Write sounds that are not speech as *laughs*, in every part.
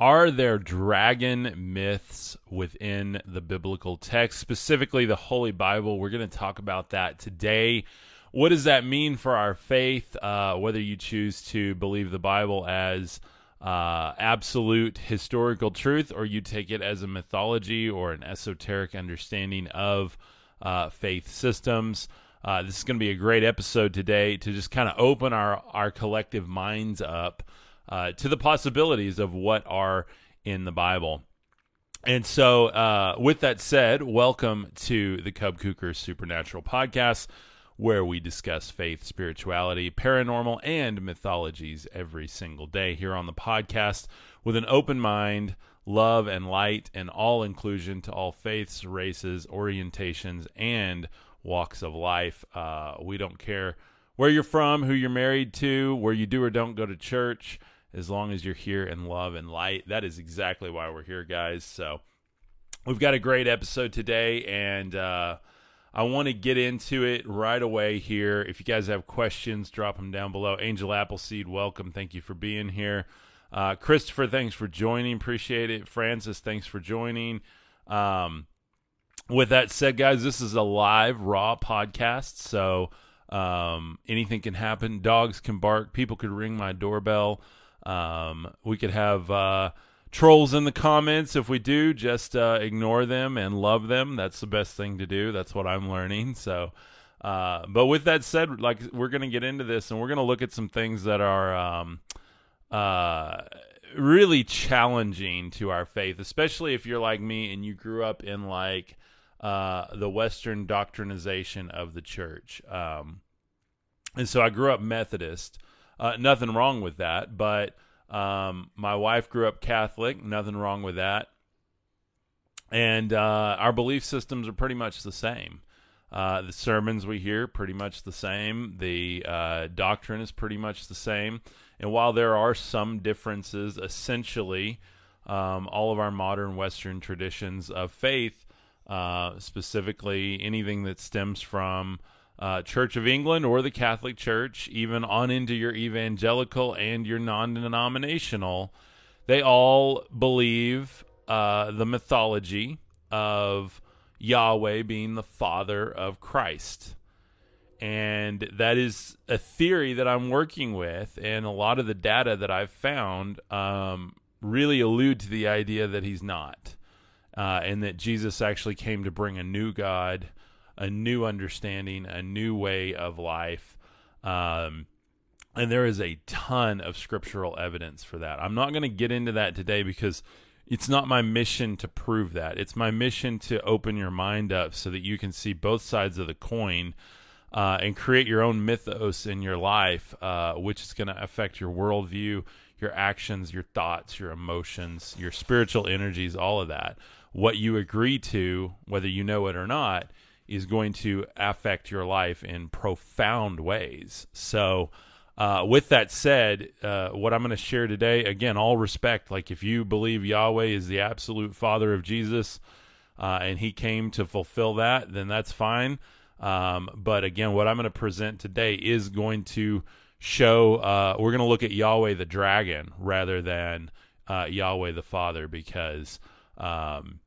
Are there dragon myths within the biblical text, specifically the Holy Bible? We're going to talk about that today. What does that mean for our faith? Uh, whether you choose to believe the Bible as uh, absolute historical truth or you take it as a mythology or an esoteric understanding of uh, faith systems. Uh, this is going to be a great episode today to just kind of open our, our collective minds up uh, to the possibilities of what are in the Bible. And so, uh, with that said, welcome to the Cub Cookers Supernatural Podcast, where we discuss faith, spirituality, paranormal, and mythologies every single day here on the podcast with an open mind, love, and light, and all inclusion to all faiths, races, orientations, and walks of life. Uh, we don't care where you're from, who you're married to, where you do or don't go to church as long as you're here in love and light. That is exactly why we're here, guys. So we've got a great episode today, and uh, I want to get into it right away here. If you guys have questions, drop them down below. Angel Appleseed, welcome. Thank you for being here. Uh, Christopher, thanks for joining. Appreciate it. Francis, thanks for joining. Um, with that said, guys, this is a live, raw podcast. So um, anything can happen. Dogs can bark. People could ring my doorbell. Um, we could have uh, trolls in the comments. If we do, just uh, ignore them and love them. That's the best thing to do. That's what I'm learning. So, uh, but with that said, like we're to get into this and we're to look at some things that are um, uh, really challenging to our faith, especially if you're like me and you grew up in like uh, the Western doctrinization of the church. Um, and so I grew up Methodist. Uh, nothing wrong with that. But um, my wife grew up Catholic. Nothing wrong with that. And uh, our belief systems are pretty much the same. Uh, the sermons we hear pretty much the same. The uh, doctrine is pretty much the same. And while there are some differences, essentially, um, all of our modern Western traditions of faith, uh, specifically anything that stems from uh, Church of England or the Catholic Church, even on into your evangelical and your non denominational, they all believe uh, the mythology of Yahweh being the Father of Christ. And that is a theory that I'm working with, and a lot of the data that I've found um, really allude to the idea that he's not, uh, and that Jesus actually came to bring a new God a new understanding, a new way of life. Um, and there is a ton of scriptural evidence for that. I'm not going to get into that today because it's not my mission to prove that. It's my mission to open your mind up so that you can see both sides of the coin uh, and create your own mythos in your life, uh, which is going to affect your worldview, your actions, your thoughts, your emotions, your spiritual energies, all of that. What you agree to, whether you know it or not, is going to affect your life in profound ways. So, uh, with that said, uh, what I'm going to share today, again, all respect, like if you believe Yahweh is the absolute Father of Jesus uh, and He came to fulfill that, then that's fine. Um, but again, what I'm going to present today is going to show, uh, we're going to look at Yahweh the dragon rather than uh, Yahweh the Father because. Um,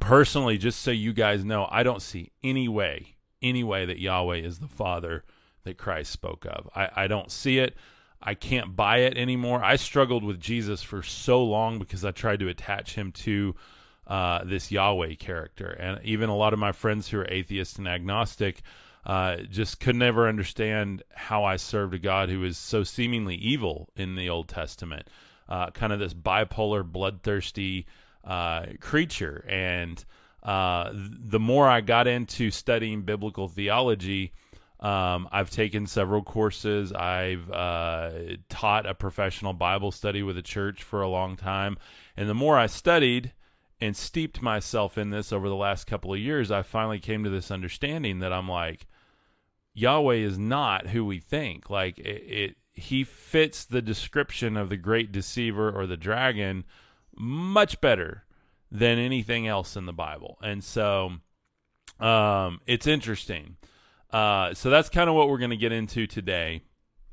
personally, just so you guys know, I don't see any way, any way that Yahweh is the Father that Christ spoke of. I, I don't see it. I can't buy it anymore. I struggled with Jesus for so long because I tried to attach him to uh, this Yahweh character. And even a lot of my friends who are atheists and agnostic uh, just could never understand how I served a God who is so seemingly evil in the Old Testament. Uh, kind of this bipolar, bloodthirsty, uh, creature. And uh, the more I got into studying biblical theology, um, I've taken several courses. I've uh, taught a professional Bible study with a church for a long time. And the more I studied and steeped myself in this over the last couple of years, I finally came to this understanding that I'm like, Yahweh is not who we think. Like it, it he fits the description of the great deceiver or the dragon much better than anything else in the Bible. And so um, it's interesting. Uh, so that's kind of what we're going to get into today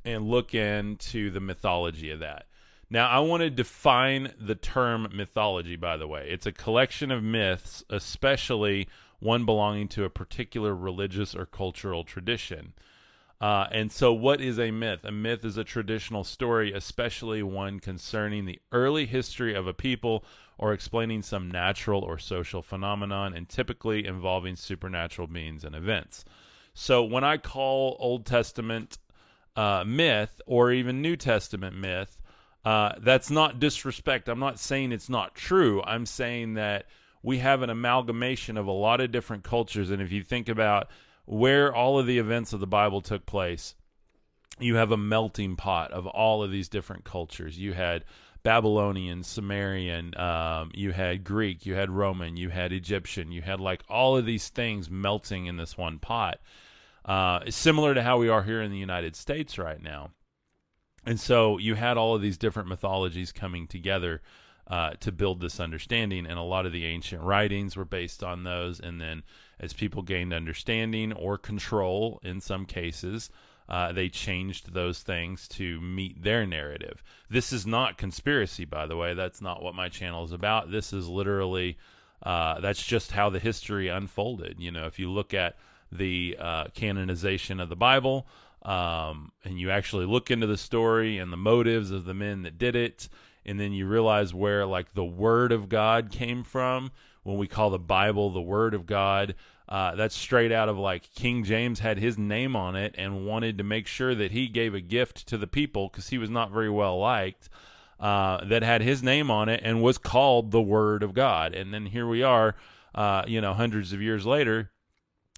and look into the mythology of that. Now, I want to define the term mythology, by the way. It's a collection of myths, especially one belonging to a particular religious or cultural tradition. Uh, and so, what is a myth? A myth is a traditional story, especially one concerning the early history of a people or explaining some natural or social phenomenon, and typically involving supernatural beings and events. So, when I call Old Testament uh, myth or even New Testament myth, uh, that's not disrespect. I'm not saying it's not true. I'm saying that we have an amalgamation of a lot of different cultures. And if you think about where all of the events of the Bible took place, you have a melting pot of all of these different cultures. You had Babylonian, Sumerian, um, you had Greek, you had Roman, you had Egyptian, you had like all of these things melting in this one pot. Uh, similar to how we are here in the United States right now. And so you had all of these different mythologies coming together uh, to build this understanding, and a lot of the ancient writings were based on those. And then, as people gained understanding or control in some cases, uh, they changed those things to meet their narrative. This is not conspiracy, by the way. That's not what my channel is about. This is literally, uh, that's just how the history unfolded. You know, if you look at the uh, canonization of the Bible, um, and you actually look into the story and the motives of the men that did it, and then you realize where like the Word of God came from. When we call the Bible the Word of God, uh, that's straight out of like King James had his name on it and wanted to make sure that he gave a gift to the people because he was not very well liked. Uh, that had his name on it and was called the Word of God. And then here we are, uh, you know, hundreds of years later,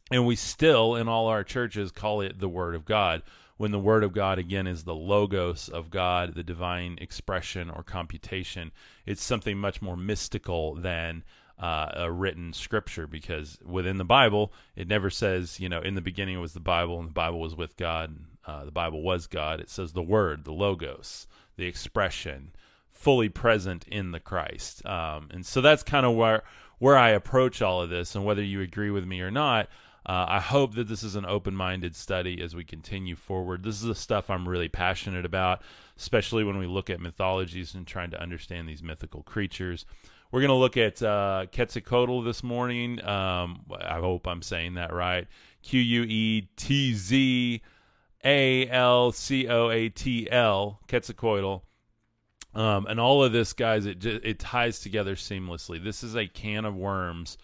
and we still, in all our churches, call it the Word of God, when the Word of God, again, is the logos of God, the divine expression or computation. It's something much more mystical than uh, a written scripture because within the Bible, it never says, you know, in the beginning it was the Bible and the Bible was with God, and, uh, the Bible was God. It says the Word, the logos, the expression, fully present in the Christ. Um, and so that's kind of where where I approach all of this, and whether you agree with me or not, uh, I hope that this is an open minded study as we continue forward. This is the stuff I'm really passionate about, especially when we look at mythologies and trying to understand these mythical creatures. We're going to look at uh, Quetzalcoatl this morning. Um, I hope I'm saying that right. Q U E T Z A L C O A T L, Quetzalcoatl. Um, and all of this, guys, it it ties together seamlessly. This is a can of worms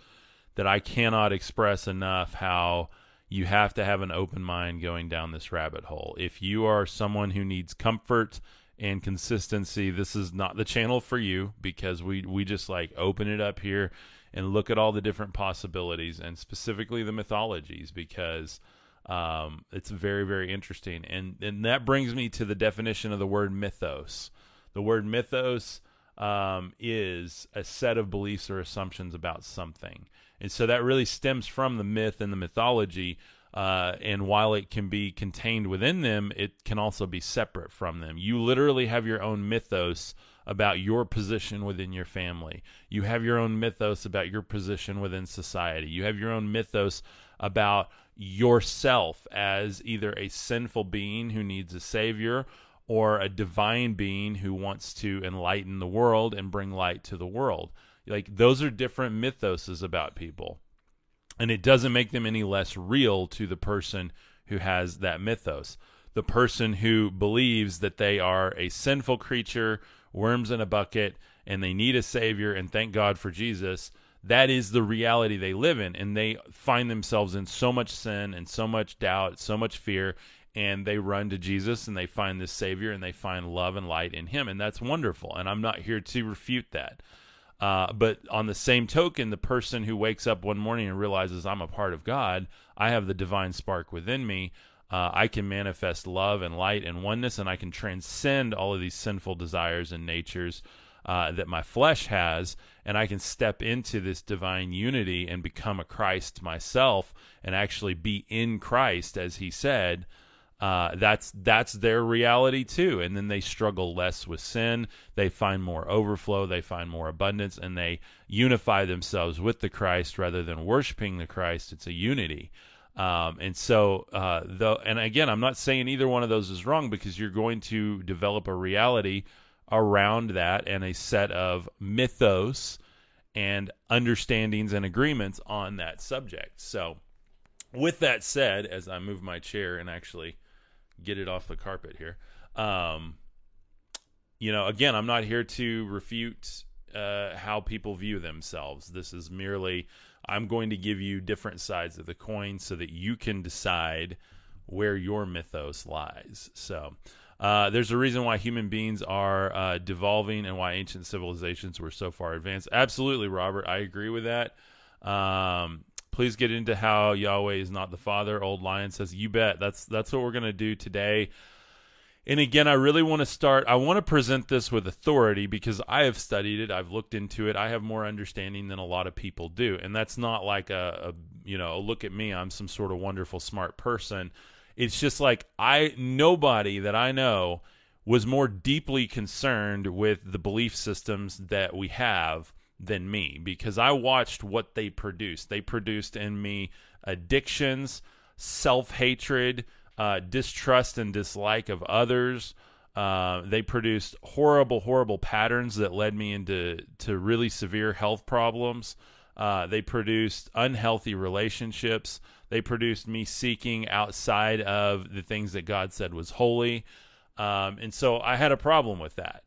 that I cannot express enough how you have to have an open mind going down this rabbit hole. If you are someone who needs comfort and consistency, this is not the channel for you because we we just like open it up here and look at all the different possibilities and specifically the mythologies because um, it's very very interesting and and that brings me to the definition of the word mythos. The word mythos um, is a set of beliefs or assumptions about something. And so that really stems from the myth and the mythology. Uh, and while it can be contained within them, it can also be separate from them. You literally have your own mythos about your position within your family. You have your own mythos about your position within society. You have your own mythos about yourself as either a sinful being who needs a savior or a divine being who wants to enlighten the world and bring light to the world. Like those are different mythoses about people. And it doesn't make them any less real to the person who has that mythos. The person who believes that they are a sinful creature, worms in a bucket, and they need a savior and thank God for Jesus, that is the reality they live in. And they find themselves in so much sin and so much doubt, so much fear, and they run to Jesus and they find this Savior and they find love and light in Him. And that's wonderful. And I'm not here to refute that. Uh, but on the same token, the person who wakes up one morning and realizes I'm a part of God, I have the divine spark within me. Uh, I can manifest love and light and oneness, and I can transcend all of these sinful desires and natures uh, that my flesh has, and I can step into this divine unity and become a Christ myself and actually be in Christ, as he said uh, that's that's their reality too. And then they struggle less with sin. They find more overflow. They find more abundance, and they unify themselves with the Christ rather than worshiping the Christ. It's a unity. Um, and so, uh, though, and again, I'm not saying either one of those is wrong because you're going to develop a reality around that and a set of mythos and understandings and agreements on that subject. So, with that said, as I move my chair and actually get it off the carpet here, um, you know, again, I'm not here to refute uh, how people view themselves. This is merely, I'm going to give you different sides of the coin so that you can decide where your mythos lies. So, uh, there's a reason why human beings are uh, devolving and why ancient civilizations were so far advanced. Absolutely, Robert. I agree with that. Um, please get into how Yahweh is not the Father. Old Lion says, "You bet." That's that's what we're gonna do today. And again, I really want to start. I want to present this with authority because I have studied it. I've looked into it. I have more understanding than a lot of people do, and that's not like a, a you know, a look at me. I'm some sort of wonderful, smart person it's just like I nobody that I know was more deeply concerned with the belief systems that we have than me because I watched what they produced. They produced in me addictions, self hatred, uh, distrust and dislike of others. Uh, they produced horrible, horrible patterns that led me into to really severe health problems. Uh, they produced unhealthy relationships. They produced me seeking outside of the things that God said was holy. Um, and so I had a problem with that.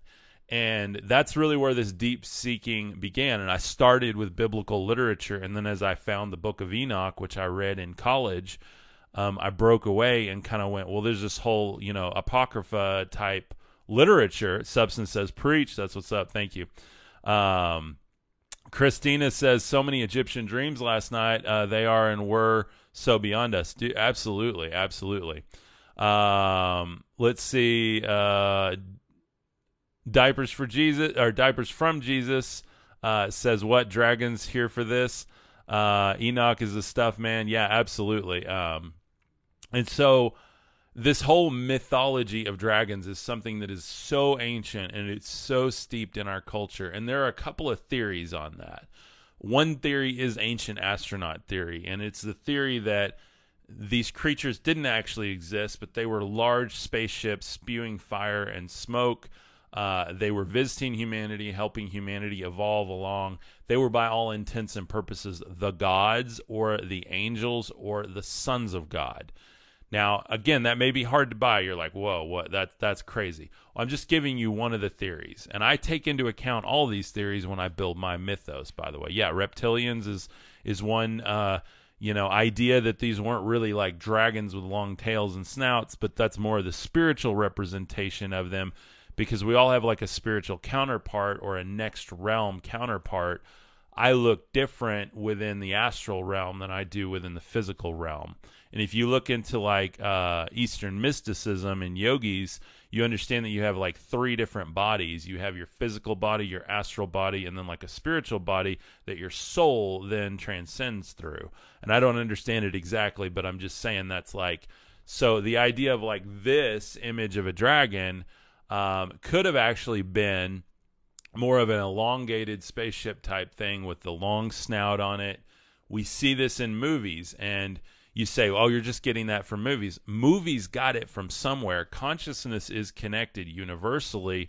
And that's really where this deep seeking began. And I started with biblical literature. And then as I found the book of Enoch, which I read in college, um, I broke away and kind of went, well, there's this whole, you know, apocrypha type literature. Substance says preach. That's what's up. Thank you. Um, Christina says so many Egyptian dreams last night. Uh, they are and were so beyond us. Do, absolutely, absolutely. Um, let's see. Uh, diapers for Jesus or diapers from Jesus uh, says what dragons here for this. Uh, Enoch is the stuff, man. Yeah, absolutely. Um, and so this whole mythology of dragons is something that is so ancient and it's so steeped in our culture. And there are a couple of theories on that. One theory is ancient astronaut theory, and it's the theory that these creatures didn't actually exist, but they were large spaceships spewing fire and smoke. Uh, they were visiting humanity, helping humanity evolve along. They were, by all intents and purposes, the gods or the angels or the sons of God. Now, again, that may be hard to buy. You're like, whoa, what? That that's crazy. I'm just giving you one of the theories, and I take into account all these theories when I build my mythos. By the way, yeah, reptilians is is one. Uh, you know, idea that these weren't really like dragons with long tails and snouts, but that's more the spiritual representation of them because we all have like a spiritual counterpart or a next realm counterpart. I look different within the astral realm than I do within the physical realm. And if you look into like uh, Eastern mysticism and yogis, you understand that you have like three different bodies. You have your physical body, your astral body, and then like a spiritual body that your soul then transcends through. And I don't understand it exactly, but I'm just saying that's like so the idea of like this image of a dragon um, could have actually been more of an elongated spaceship type thing with the long snout on it. We see this in movies and you say, oh, you're just getting that from movies. Movies got it from somewhere. Consciousness is connected universally.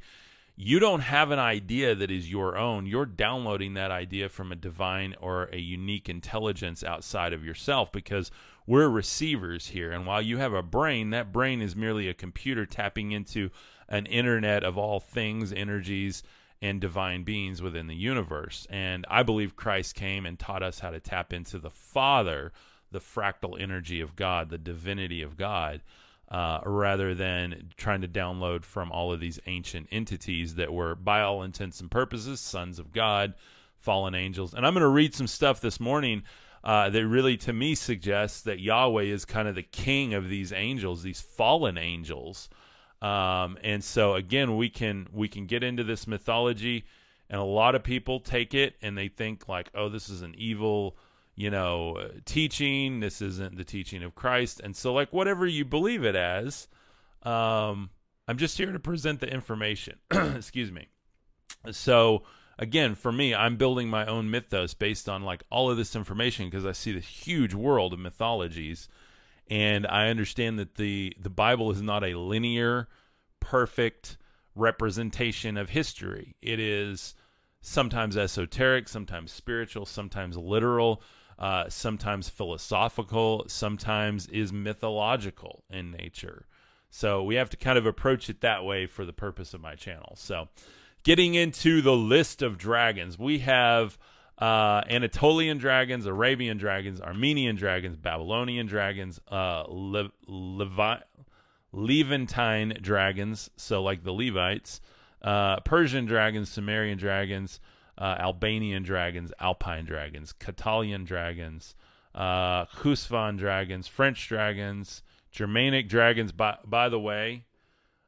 You don't have an idea that is your own. You're downloading that idea from a divine or a unique intelligence outside of yourself because we're receivers here. And while you have a brain, that brain is merely a computer tapping into an internet of all things, energies, and divine beings within the universe. And I believe Christ came and taught us how to tap into the Father the fractal energy of God, the divinity of God, uh, rather than trying to download from all of these ancient entities that were, by all intents and purposes, sons of God, fallen angels. And I'm going to read some stuff this morning uh, that really, to me, suggests that Yahweh is kind of the king of these angels, these fallen angels. Um, and so, again, we can we can get into this mythology, and a lot of people take it and they think like, oh, this is an evil you know, teaching. This isn't the teaching of Christ. And so, like, whatever you believe it as, um, I'm just here to present the information. *clears throat* Excuse me. So, again, for me, I'm building my own mythos based on like all of this information because I see this huge world of mythologies, and I understand that the the Bible is not a linear, perfect representation of history. It is sometimes esoteric, sometimes spiritual, sometimes literal, uh, sometimes philosophical, sometimes is mythological in nature. So we have to kind of approach it that way for the purpose of my channel. So, getting into the list of dragons, we have uh, Anatolian dragons, Arabian dragons, Armenian dragons, Babylonian dragons, uh, Le- Levi- Levantine dragons, so like the Levites, uh, Persian dragons, Sumerian dragons, uh, Albanian dragons, Alpine dragons, Catalian dragons, uh, Husvan dragons, French dragons, Germanic dragons. By, by the way,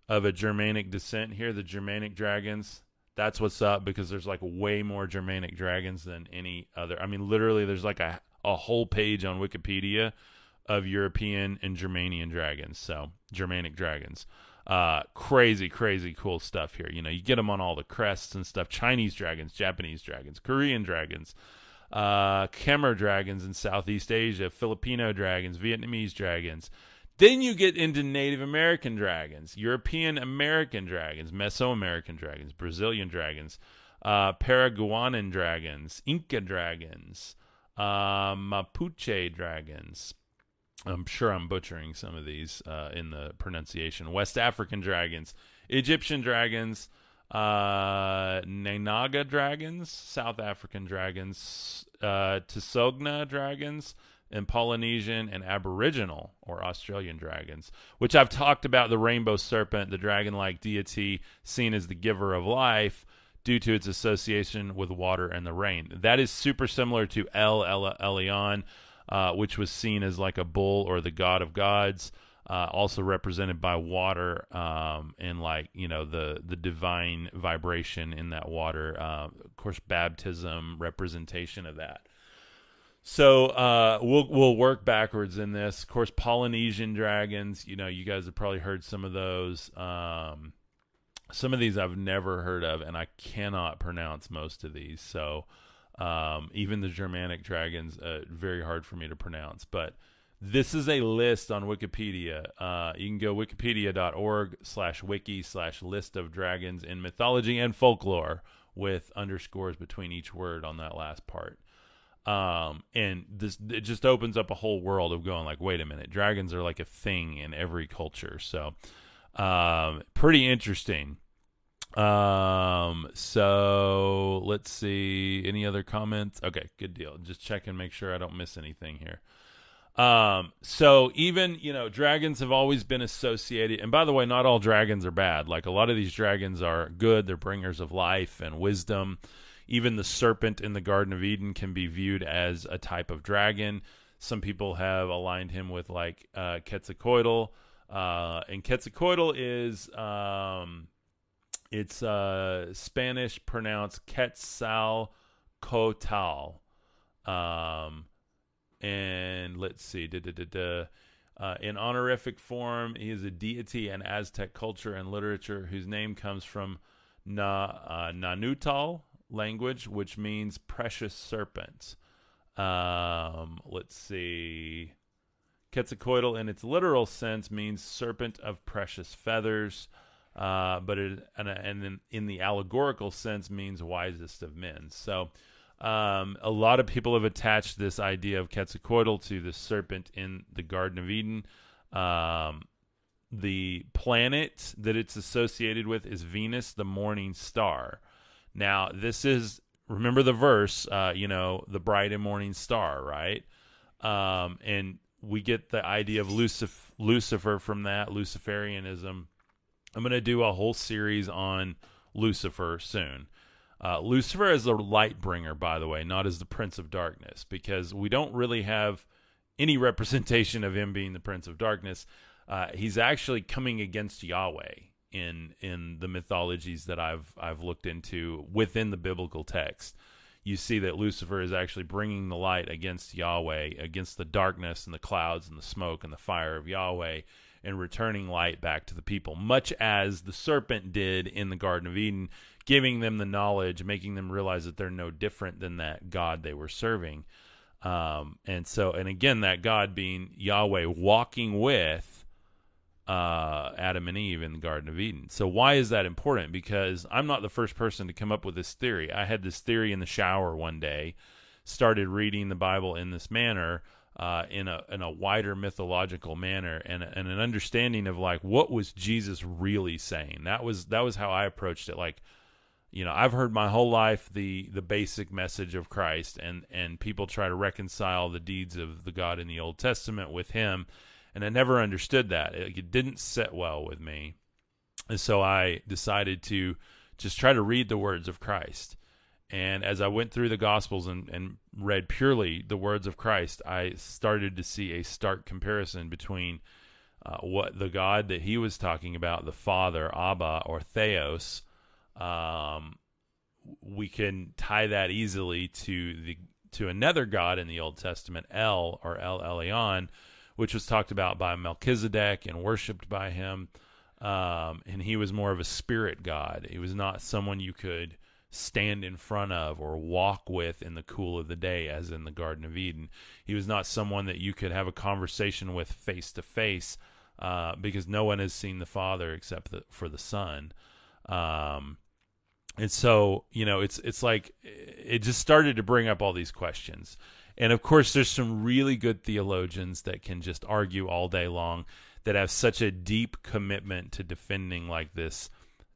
of a Germanic descent here, the Germanic dragons. That's what's up because there's like way more Germanic dragons than any other. I mean, literally, there's like a, a whole page on Wikipedia of European and Germanian dragons. So, Germanic dragons. Uh, crazy, crazy cool stuff here. You know, you get them on all the crests and stuff. Chinese dragons, Japanese dragons, Korean dragons, uh, Khmer dragons in Southeast Asia, Filipino dragons, Vietnamese dragons. Then you get into Native American dragons, European American dragons, Mesoamerican dragons, Brazilian dragons, uh, Paraguayan dragons, Inca dragons, uh, Mapuche dragons, I'm sure I'm butchering some of these uh, in the pronunciation. West African dragons, Egyptian dragons, uh, dragons, South African dragons, uh, Tsogna dragons, and Polynesian and Aboriginal or Australian dragons, which I've talked about the rainbow serpent, the dragon like deity seen as the giver of life due to its association with water and the rain. That is super similar to El Elyon uh, which was seen as like a bull or the god of gods. Uh, also represented by water um, and like you know the the divine vibration in that water. Uh, of course, baptism representation of that. So uh, we'll we'll work backwards in this. Of course, Polynesian dragons. You know, you guys have probably heard some of those. Um, some of these I've never heard of, and I cannot pronounce most of these. So um, even the Germanic dragons, uh, very hard for me to pronounce. But this is a list on Wikipedia. Uh, you can go wikipedia.org slash wiki slash list of dragons in mythology and folklore with underscores between each word on that last part. Um, and this it just opens up a whole world of going like, wait a minute, dragons are like a thing in every culture. So, um, pretty interesting. Um, so let's see. Any other comments? Okay, good deal. Just check and make sure I don't miss anything here. Um, so even, you know, dragons have always been associated, and by the way, not all dragons are bad. Like a lot of these dragons are good, they're bringers of life and wisdom. Even the serpent in the Garden of Eden can be viewed as a type of dragon. Some people have aligned him with like uh, Quetzalcoatl. Uh, and Quetzalcoatl is um, it's uh, Spanish pronounced Quetzalcoatl. Um, and let's see. Da, da, da. Uh, in honorific form, he is a deity in Aztec culture and literature whose name comes from Na, uh, Nanutal language, which means precious serpent. Um, let's see. Quetzalcoatl, in its literal sense, means serpent of precious feathers uh, but it and, and in, in the allegorical sense means wisest of men. So um, a lot of people have attached this idea of Quetzalcoatl to the serpent in the Garden of Eden. Um, the planet that it's associated with is Venus, the morning star. Now, this is remember the verse, uh, you know, the bright and morning star, right? Um, and we get the idea of Lucif- Lucifer from that Luciferianism I'm going to do a whole series on Lucifer soon. Uh, Lucifer is the light bringer, by the way, not as the prince of darkness, because we don't really have any representation of him being the prince of darkness. Uh, he's actually coming against Yahweh in in the mythologies that I've I've looked into within the biblical text. You see that Lucifer is actually bringing the light against Yahweh, against the darkness and the clouds and the smoke and the fire of Yahweh, and returning light back to the people, much as the serpent did in the Garden of Eden, giving them the knowledge, making them realize that they're no different than that God they were serving. Um, and so, and again, that God being Yahweh walking with uh, Adam and Eve in the Garden of Eden. So why is that important? Because I'm not the first person to come up with this theory. I had this theory in the shower one day, started reading the Bible in this manner. Uh, in a in a wider mythological manner and, and an understanding of like what was Jesus really saying. That was that was how I approached it. Like, you know, I've heard my whole life the the basic message of Christ, and and people try to reconcile the deeds of the God in the Old Testament with Him, and I never understood that. It, it didn't sit well with me, and so I decided to just try to read the words of Christ. And as I went through the Gospels and, and read purely the words of Christ, I started to see a stark comparison between uh, what the God that he was talking about, the Father, Abba, or Theos, um, we can tie that easily to the to another God in the Old Testament, El or El Elyon, which was talked about by Melchizedek and worshipped by him. Um, and he was more of a spirit God. He was not someone you could stand in front of or walk with in the cool of the day, as in the Garden of Eden. He was not someone that you could have a conversation with face to face, because no one has seen the Father except the, for the Son. Um, and so you know, it's it's like it just started to bring up all these questions. And of course, there's some really good theologians that can just argue all day long that have such a deep commitment to defending like this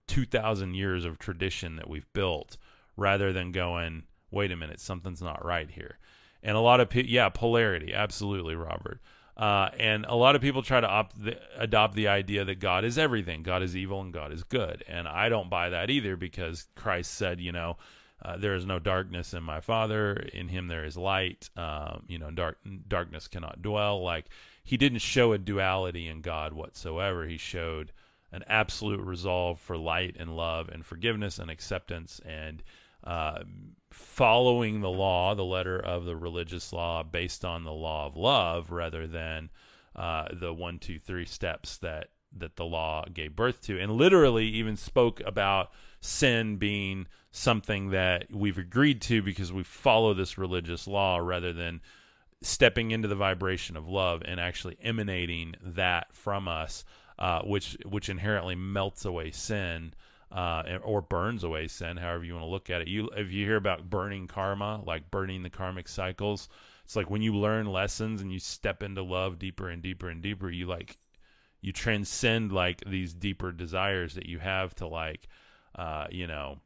2,000 years of tradition that we've built rather than going, wait a minute, something's not right here. And a lot of people, yeah, polarity, absolutely, Robert. Uh, and a lot of people try to the, adopt the idea that God is everything. God is evil and God is good. And I don't buy that either because Christ said, you know, uh, there is no darkness in my Father. In Him there is light. Um, you know, dark darkness cannot dwell. Like He didn't show a duality in God whatsoever. He showed an absolute resolve for light and love and forgiveness and acceptance and uh, following the law, the letter of the religious law, based on the law of love, rather than uh, the one, two, three steps that that the law gave birth to, and literally even spoke about sin being something that we've agreed to because we follow this religious law rather than stepping into the vibration of love and actually emanating that from us uh, which which inherently melts away sin uh, or burns away sin, however you want to look at it. You if you hear about burning karma, like burning the karmic cycles, it's like when you learn lessons and you step into love deeper and deeper and deeper, you like you transcend like these deeper desires that you have to like uh, you know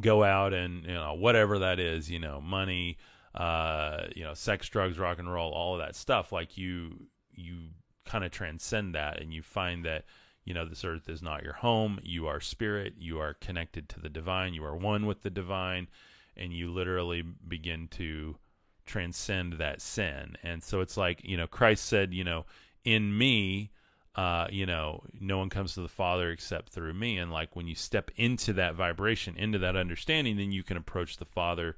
go out and you know whatever that is, you know, money, uh, you know, sex, drugs, rock and roll, all of that stuff. Like you you kind of transcend that and you find that you know this earth is not your home you are spirit you are connected to the divine you are one with the divine and you literally begin to transcend that sin and so it's like you know christ said you know in me uh, you know no one comes to the father except through me and like when you step into that vibration into that understanding then you can approach the father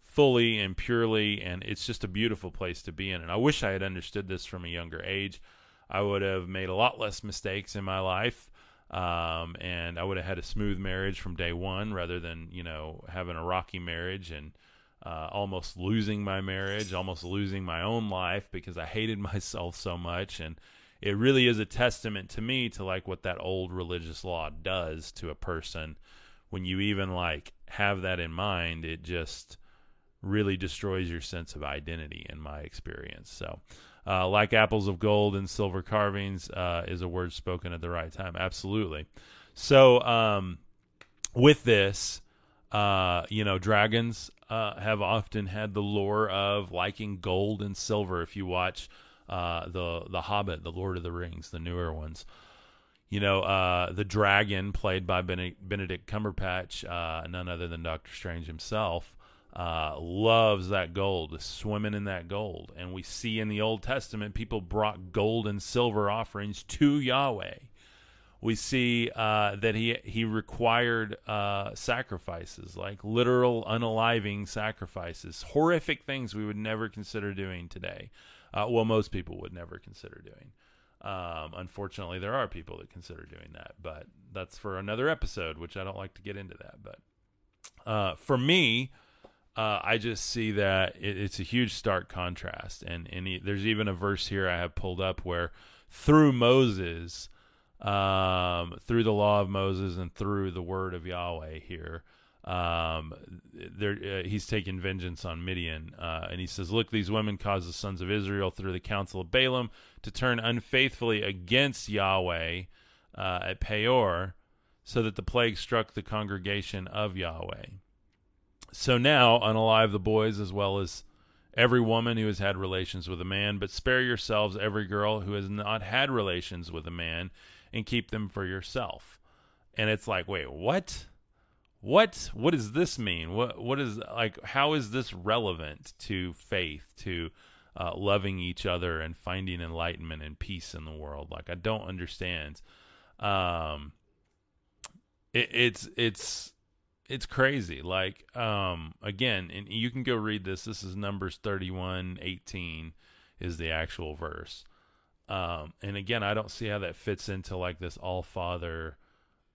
fully and purely and it's just a beautiful place to be in and i wish i had understood this from a younger age I would have made a lot less mistakes in my life. Um, and I would have had a smooth marriage from day one rather than, you know, having a rocky marriage and uh, almost losing my marriage, almost losing my own life because I hated *laughs* myself so much. And it really is a testament to me to like what that old religious law does to a person. When you even like have that in mind, it just really destroys your sense of identity in my experience. So, uh, like apples of gold and silver carvings uh, is a word spoken at the right time. Absolutely. So, um, with this, uh, you know, dragons uh, have often had the lore of liking gold and silver. If you watch uh, the the Hobbit, the Lord of the Rings, the newer ones, you know, uh, the dragon played by Benedict Cumberbatch, none other than Doctor Strange himself uh, loves that gold, swimming in that gold. And we see in the Old Testament people brought gold and silver offerings to Yahweh. We see uh, that he he required uh, sacrifices, like literal unaliving sacrifices, horrific things we would never consider doing today. Uh, well, most people would never consider doing. Um, unfortunately, there are people that consider doing that, but that's for another episode, which I don't like to get into that. But uh, for me, uh, I just see that it, it's a huge stark contrast, and and he, there's even a verse here I have pulled up where through Moses, um, through the law of Moses and through the word of Yahweh here. Um, there, uh, he's taking vengeance on Midian, uh, and he says, "Look, these women caused the sons of Israel through the counsel of Balaam to turn unfaithfully against Yahweh uh, at Peor, so that the plague struck the congregation of Yahweh." So now unalive the boys as well as every woman who has had relations with a man, but spare yourselves every girl who has not had relations with a man, and keep them for yourself. And it's like, wait, what? What what does this mean? What what is like how is this relevant to faith, to uh, loving each other and finding enlightenment and peace in the world? Like I don't understand. Um it, it's it's it's crazy. Like, um, again, and you can go read this. This is Numbers 31 18 is the actual verse. Um, and again, I don't see how that fits into like this all father,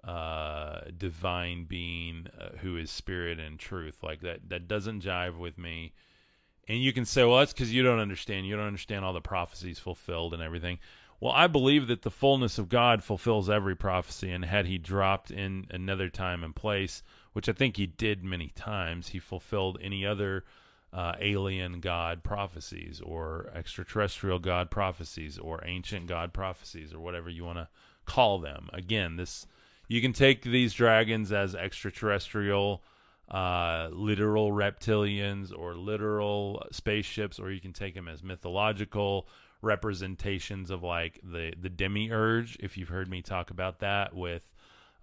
uh, divine being uh, who is spirit and truth. Like that, that doesn't jive with me. And you can say, well, that's because you don't understand. You don't understand all the prophecies fulfilled and everything. Well, I believe that the fullness of God fulfills every prophecy, and had he dropped in another time and place, which I think he did many times, he fulfilled any other uh, alien God prophecies or extraterrestrial God prophecies or ancient God prophecies or whatever you want to call them. Again, this you can take these dragons as extraterrestrial, uh, literal reptilians or literal spaceships, or you can take them as mythological representations of like the the demiurge. If you've heard me talk about that with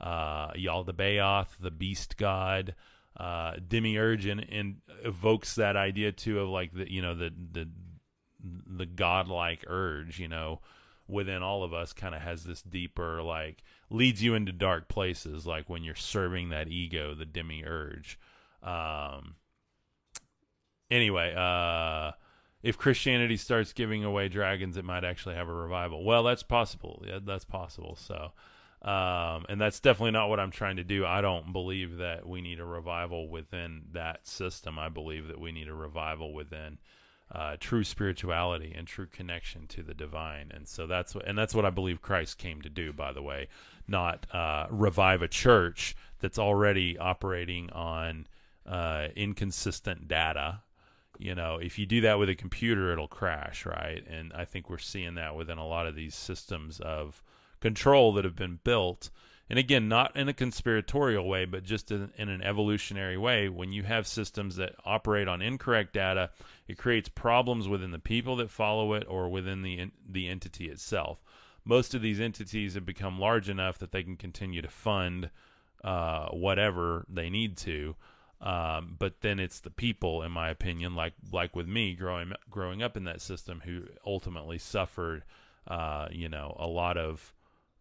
uh, Yaldabaoth, the beast god, uh, demiurge, and, and evokes that idea too of like the you know the the the godlike urge, you know, within all of us, kind of has this deeper like leads you into dark places, like when you're serving that ego, the demiurge. Um. Anyway, uh if Christianity starts giving away dragons, it might actually have a revival. Well, that's possible. Yeah, that's possible. So, um, and that's definitely not what I'm trying to do. I don't believe that we need a revival within that system. I believe that we need a revival within uh, true spirituality and true connection to the divine. And so that's what, and that's what I believe Christ came to do. By the way, not uh, revive a church that's already operating on uh, inconsistent data you know, if you do that with a computer, it'll crash, right? And I think we're seeing that within a lot of these systems of control that have been built. And again, not in a conspiratorial way, but just in, in, an evolutionary way. When you have systems that operate on incorrect data, it creates problems within the people that follow it or within the the entity itself. Most of these entities have become large enough that they can continue to fund uh, whatever they need to. Um, but then it's the people, in my opinion, like like with me growing growing up in that system, who ultimately suffered, uh, you know, a lot of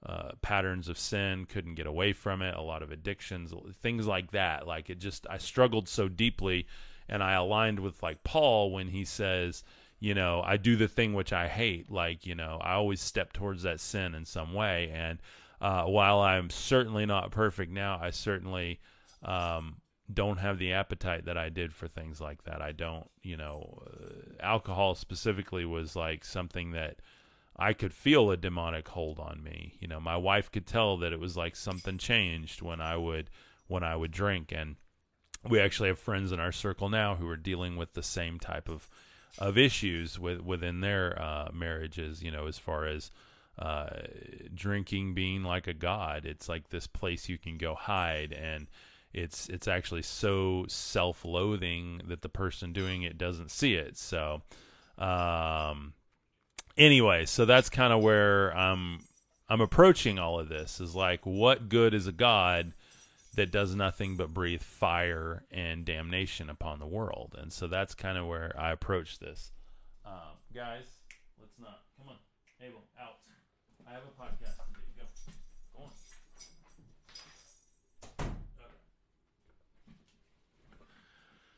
uh, patterns of sin, couldn't get away from it, a lot of addictions, things like that. Like it just, I struggled so deeply, and I aligned with like Paul when he says, you know, I do the thing which I hate. Like you know, I always step towards that sin in some way, and uh, while I'm certainly not perfect now, I certainly um, don't have the appetite that I did for things like that. I don't, you know, uh, alcohol specifically was like something that I could feel a demonic hold on me. You know, my wife could tell that it was like something changed when I would when I would drink and we actually have friends in our circle now who are dealing with the same type of of issues with within their uh, marriages, you know, as far as uh, drinking being like a god. It's like this place you can go hide and it's it's actually so self-loathing that the person doing it doesn't see it. So, um, anyway, so that's kind of where I'm I'm approaching all of this. Is like, what good is a God that does nothing but breathe fire and damnation upon the world? And so that's kind of where I approach this. Um, guys, let's not come on, Abel, out. I have a podcast.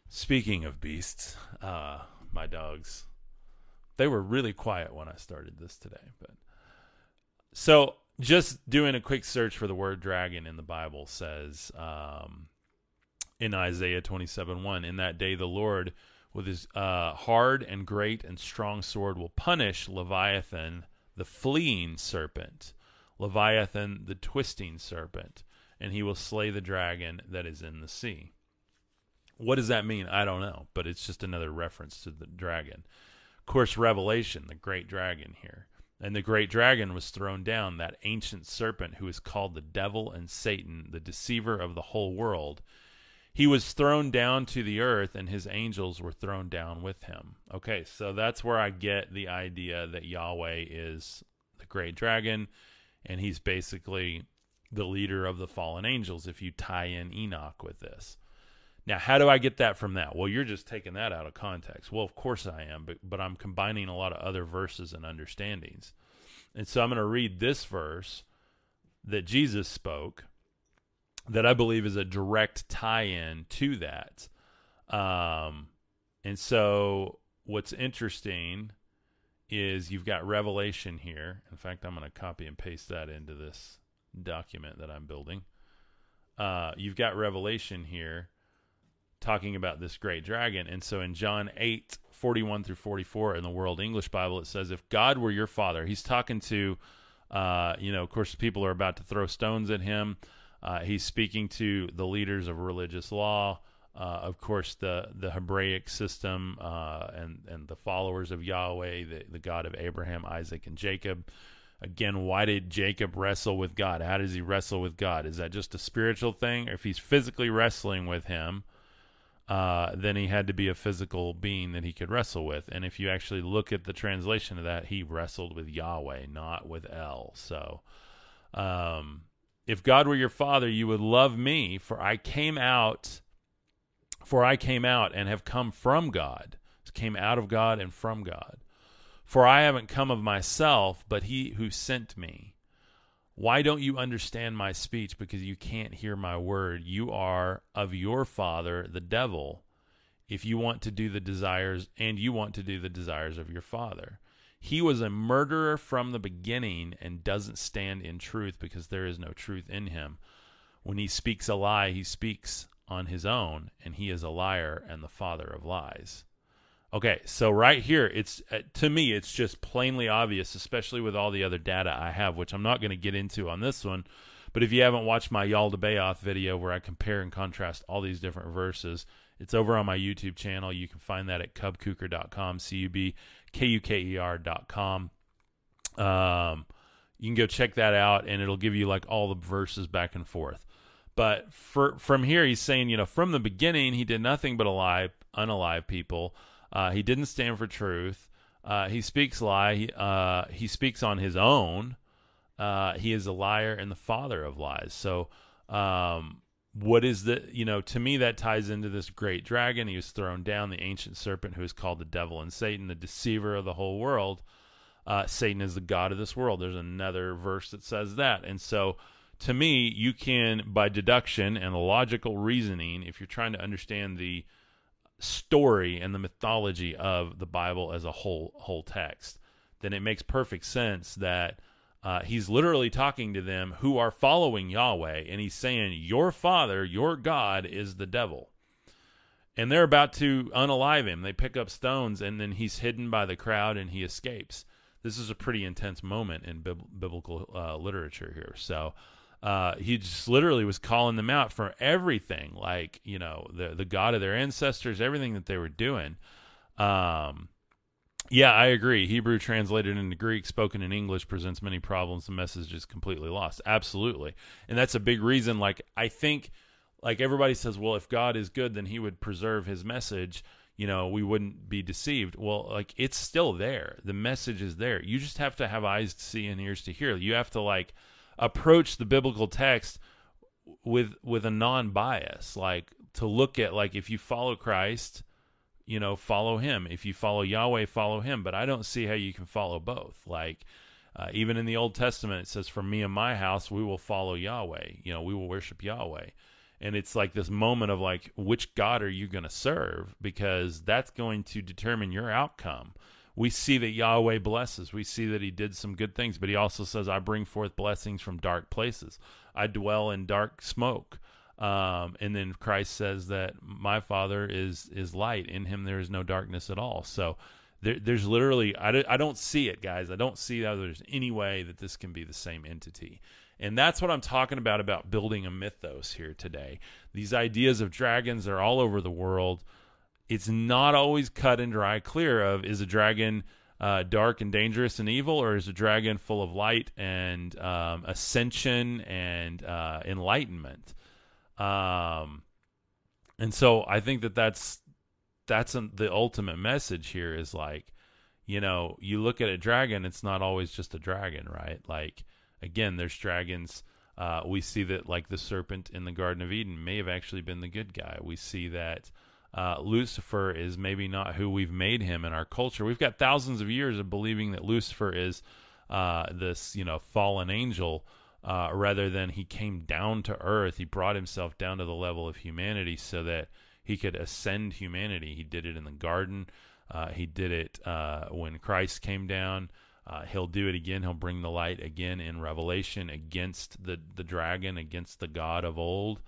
Speaking of beasts, uh, my dogs, they were really quiet when I started this today. But so, just doing a quick search for the word dragon in the Bible says um, in Isaiah twenty-seven one, in that day the Lord with his uh, hard and great and strong sword will punish Leviathan, the fleeing serpent, Leviathan, the twisting serpent, and he will slay the dragon that is in the sea. What does that mean? I don't know, but it's just another reference to the dragon. Of course, Revelation, the great dragon here. And the great dragon was thrown down, that ancient serpent who is called the devil and Satan, the deceiver of the whole world. He was thrown down to the earth, and his angels were thrown down with him. Okay, so that's where I get the idea that Yahweh is the great dragon, and he's basically the leader of the fallen angels if you tie in Enoch with this. Now, how do I get that from that? Well, you're just taking that out of context. Well, of course I am, but but I'm combining a lot of other verses and understandings. And so I'm going to read this verse that Jesus spoke that I believe is a direct tie-in to that. Um, and so what's interesting is you've got Revelation here. In fact, I'm going to copy and paste that into this document that I'm building. Uh, you've got Revelation here talking about this great dragon. And so in John 8, 41 through 44 in the World English Bible, it says, If God were your father, he's talking to, uh, you know, of course, people are about to throw stones at him. Uh, he's speaking to the leaders of religious law. Uh, of course, the the Hebraic system uh, and and the followers of Yahweh, the, the God of Abraham, Isaac, and Jacob. Again, why did Jacob wrestle with God? How does he wrestle with God? Is that just a spiritual thing? Or if he's physically wrestling with him, uh, then he had to be a physical being that he could wrestle with. And if you actually look at the translation of that, he wrestled with Yahweh, not with El. So, um, if God were your father, you would love me, for I came out, for I came out and have come from God, came out of God and from God. For I haven't come of myself, but he who sent me. Why don't you understand my speech? Because you can't hear my word. You are of your father, the devil, if you want to do the desires, and you want to do the desires of your father. He was a murderer from the beginning and doesn't stand in truth because there is no truth in him. When he speaks a lie, he speaks on his own, and he is a liar and the father of lies. Okay, so right here, it's uh, to me, it's just plainly obvious, especially with all the other data I have, which I'm not going to get into on this one. But if you haven't watched my Yaldabaoth video where I compare and contrast all these different verses, it's over on my YouTube channel. You can find that at cubkuker.com, C U B K U K E R.com. Um, you can go check that out, and it'll give you like all the verses back and forth. But for, from here, he's saying, you know, from the beginning, he did nothing but alive, unalive people. Uh, he didn't stand for truth. Uh, he speaks lie. He, uh, he speaks on his own. Uh, he is a liar and the father of lies. So, um, what is the, you know, to me, that ties into this great dragon. He was thrown down, the ancient serpent who is called the devil and Satan, the deceiver of the whole world. Uh, Satan is the God of this world. There's another verse that says that. And so, to me, you can, by deduction and logical reasoning, if you're trying to understand the story and the mythology of the Bible as a whole whole text, then it makes perfect sense that uh, he's literally talking to them who are following Yahweh, and he's saying, "Your father, your God, is the devil." And they're about to unalive him. They pick up stones, and then he's hidden by the crowd, and he escapes. This is a pretty intense moment in bib- biblical uh, literature here. So, uh, he just literally was calling them out for everything, like you know the the God of their ancestors, everything that they were doing. Um, yeah, I agree. Hebrew translated into Greek, spoken in English, presents many problems. The message is completely lost. Absolutely, and that's a big reason. Like I think, like everybody says, well, if God is good, then He would preserve His message. You know, we wouldn't be deceived. Well, like it's still there. The message is there. You just have to have eyes to see and ears to hear. You have to like approach the biblical text with with a non-bias like to look at like if you follow Christ you know follow him. If you follow Yahweh follow him. But I don't see how you can follow both. Like uh, even in the Old Testament it says for me and my house we will follow Yahweh. You know we will worship Yahweh. And it's like this moment of like which god are you going to serve? Because that's going to determine your outcome we see that Yahweh blesses. We see that he did some good things, but he also says, I bring forth blessings from dark places. I dwell in dark smoke. Um, and then Christ says that my Father is is light. In him there is no darkness at all. So there, there's literally I, I don't see it, guys. I don't see how there's any way that this can be the same entity. And that's what I'm talking about about building a mythos here today. These ideas of dragons are all over the world. It's not always cut and dry clear of is a dragon uh, dark and dangerous and evil, or is a dragon full of light and um, ascension and uh, enlightenment? Um, and so I think that that's that's the ultimate message here is like, you know, you look at a dragon, it's not always just a dragon, right? Like, again, there's dragons. Uh, we see that, like the serpent in the Garden of Eden, may have actually been the good guy. We see that uh, Lucifer is maybe not who we've made him in our culture. We've got thousands of years of believing that Lucifer is uh, this, you know, fallen angel. Uh, rather than he came down to earth, he brought himself down to the level of humanity so that he could ascend humanity. He did it in the garden. Uh, he did it uh, when Christ came down. Uh, he'll do it again. He'll bring the light again in Revelation against the, the dragon, against the God of old.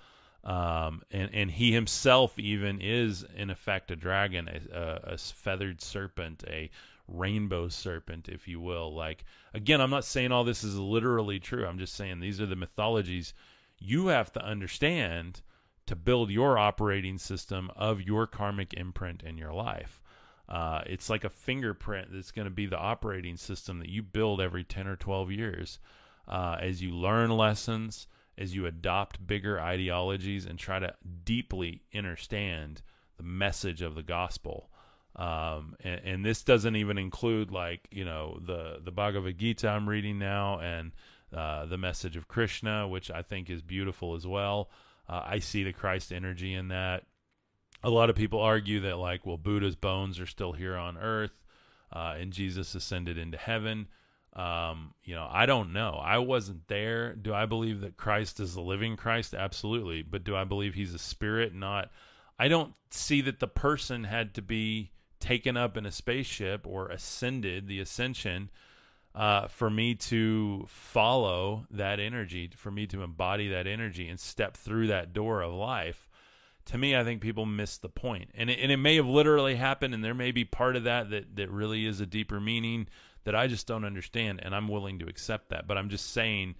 Um, and, and he himself even is, in effect, a dragon, a, a, a feathered serpent, a rainbow serpent, if you will. Like, again, I'm not saying all this is literally true. I'm just saying these are the mythologies you have to understand to build your operating system of your karmic imprint in your life. Uh, it's like a fingerprint that's going to be the operating system that you build every 10 or 12 years uh, as you learn lessons, as you adopt bigger ideologies and try to deeply understand the message of the gospel. Um, and, and, this doesn't even include like you know the the Bhagavad Gita I'm reading now and uh, the message of Krishna, which I think is beautiful as well. Uh, I see the Christ energy in that. A lot of people argue that, like, well, Buddha's bones are still here on earth uh, and Jesus ascended into heaven. Um, you know, I don't know. I wasn't there. Do I believe that Christ is the living Christ? Absolutely. But do I believe he's a spirit? Not. I don't see that the person had to be taken up in a spaceship or ascended, the ascension, uh, for me to follow that energy, for me to embody that energy and step through that door of life. To me, I think people miss the point, and it, and it may have literally happened, and there may be part of that that that really is a deeper meaning that I just don't understand, and I'm willing to accept that. But I'm just saying,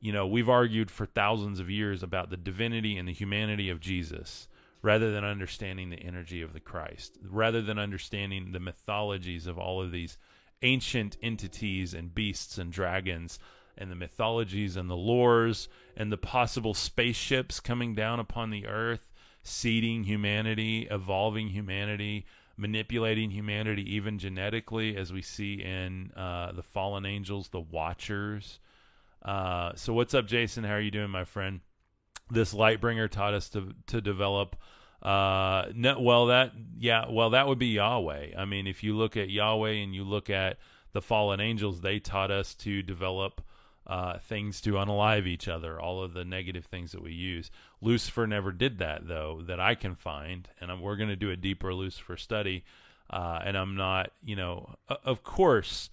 you know, we've argued for thousands of years about the divinity and the humanity of Jesus rather than understanding the energy of the Christ, rather than understanding the mythologies of all of these ancient entities and beasts and dragons and the mythologies and the lores and the possible spaceships coming down upon the earth, seeding humanity, evolving humanity, manipulating humanity even genetically, as we see in uh, the fallen angels, the Watchers. Uh, so, what's up, Jason? How are you doing, my friend? This Lightbringer taught us to to develop uh, no, well, that yeah, well, that would be Yahweh. I mean, if you look at Yahweh and you look at the fallen angels, they taught us to develop uh, things to unalive each other, all of the negative things that we use. Lucifer never did that, though, that I can find, and I'm, we're going to do a deeper Lucifer study. Uh, and I'm not, you know, of course,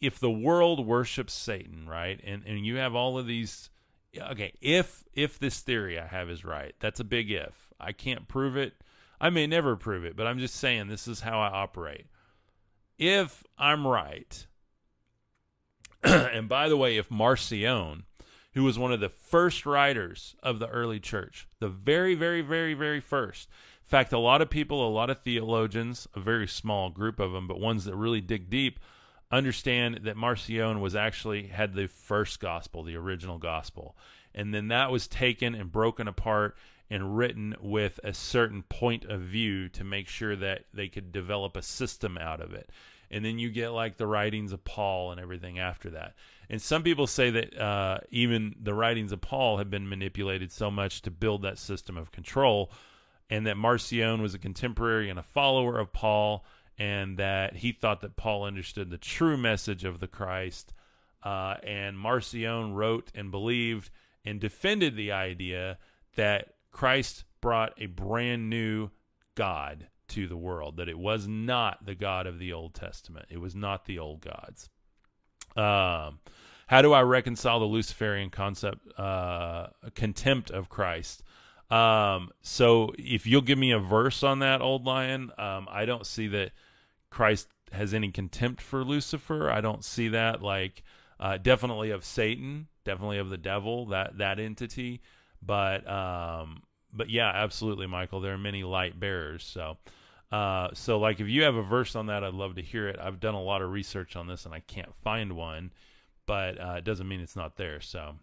if the world worships Satan, right, and and you have all of these, okay, if if this theory I have is right, that's a big if I can't prove it. I may never prove it, but I'm just saying this is how I operate. If I'm right, *clears throat* and by the way, if Marcion, who was one of the first writers of the early church, the very, very, very, very first, in fact, a lot of people, a lot of theologians, a very small group of them, but ones that really dig deep, understand that Marcion was actually had the first gospel, the original gospel. And then that was taken and broken apart and written with a certain point of view to make sure that they could develop a system out of it. And then you get like the writings of Paul and everything after that. And some people say that uh, even the writings of Paul have been manipulated so much to build that system of control, and that Marcion was a contemporary and a follower of Paul, and that he thought that Paul understood the true message of the Christ. Uh, and Marcion wrote and believed and defended the idea that Christ brought a brand new God to the world, that it was not the God of the Old Testament. It was not the old gods. Um, how do I reconcile the Luciferian concept, uh, contempt of Christ? Um, so if you'll give me a verse on that, old lion, um, I don't see that Christ has any contempt for Lucifer. I don't see that. Like, uh, definitely of Satan, definitely of the devil, that that entity. But um, but yeah, absolutely, Michael. There are many light bearers. So. Uh, so like if you have a verse on that, I'd love to hear it. I've done a lot of research on this and I can't find one, but uh, it doesn't mean it's not there. So,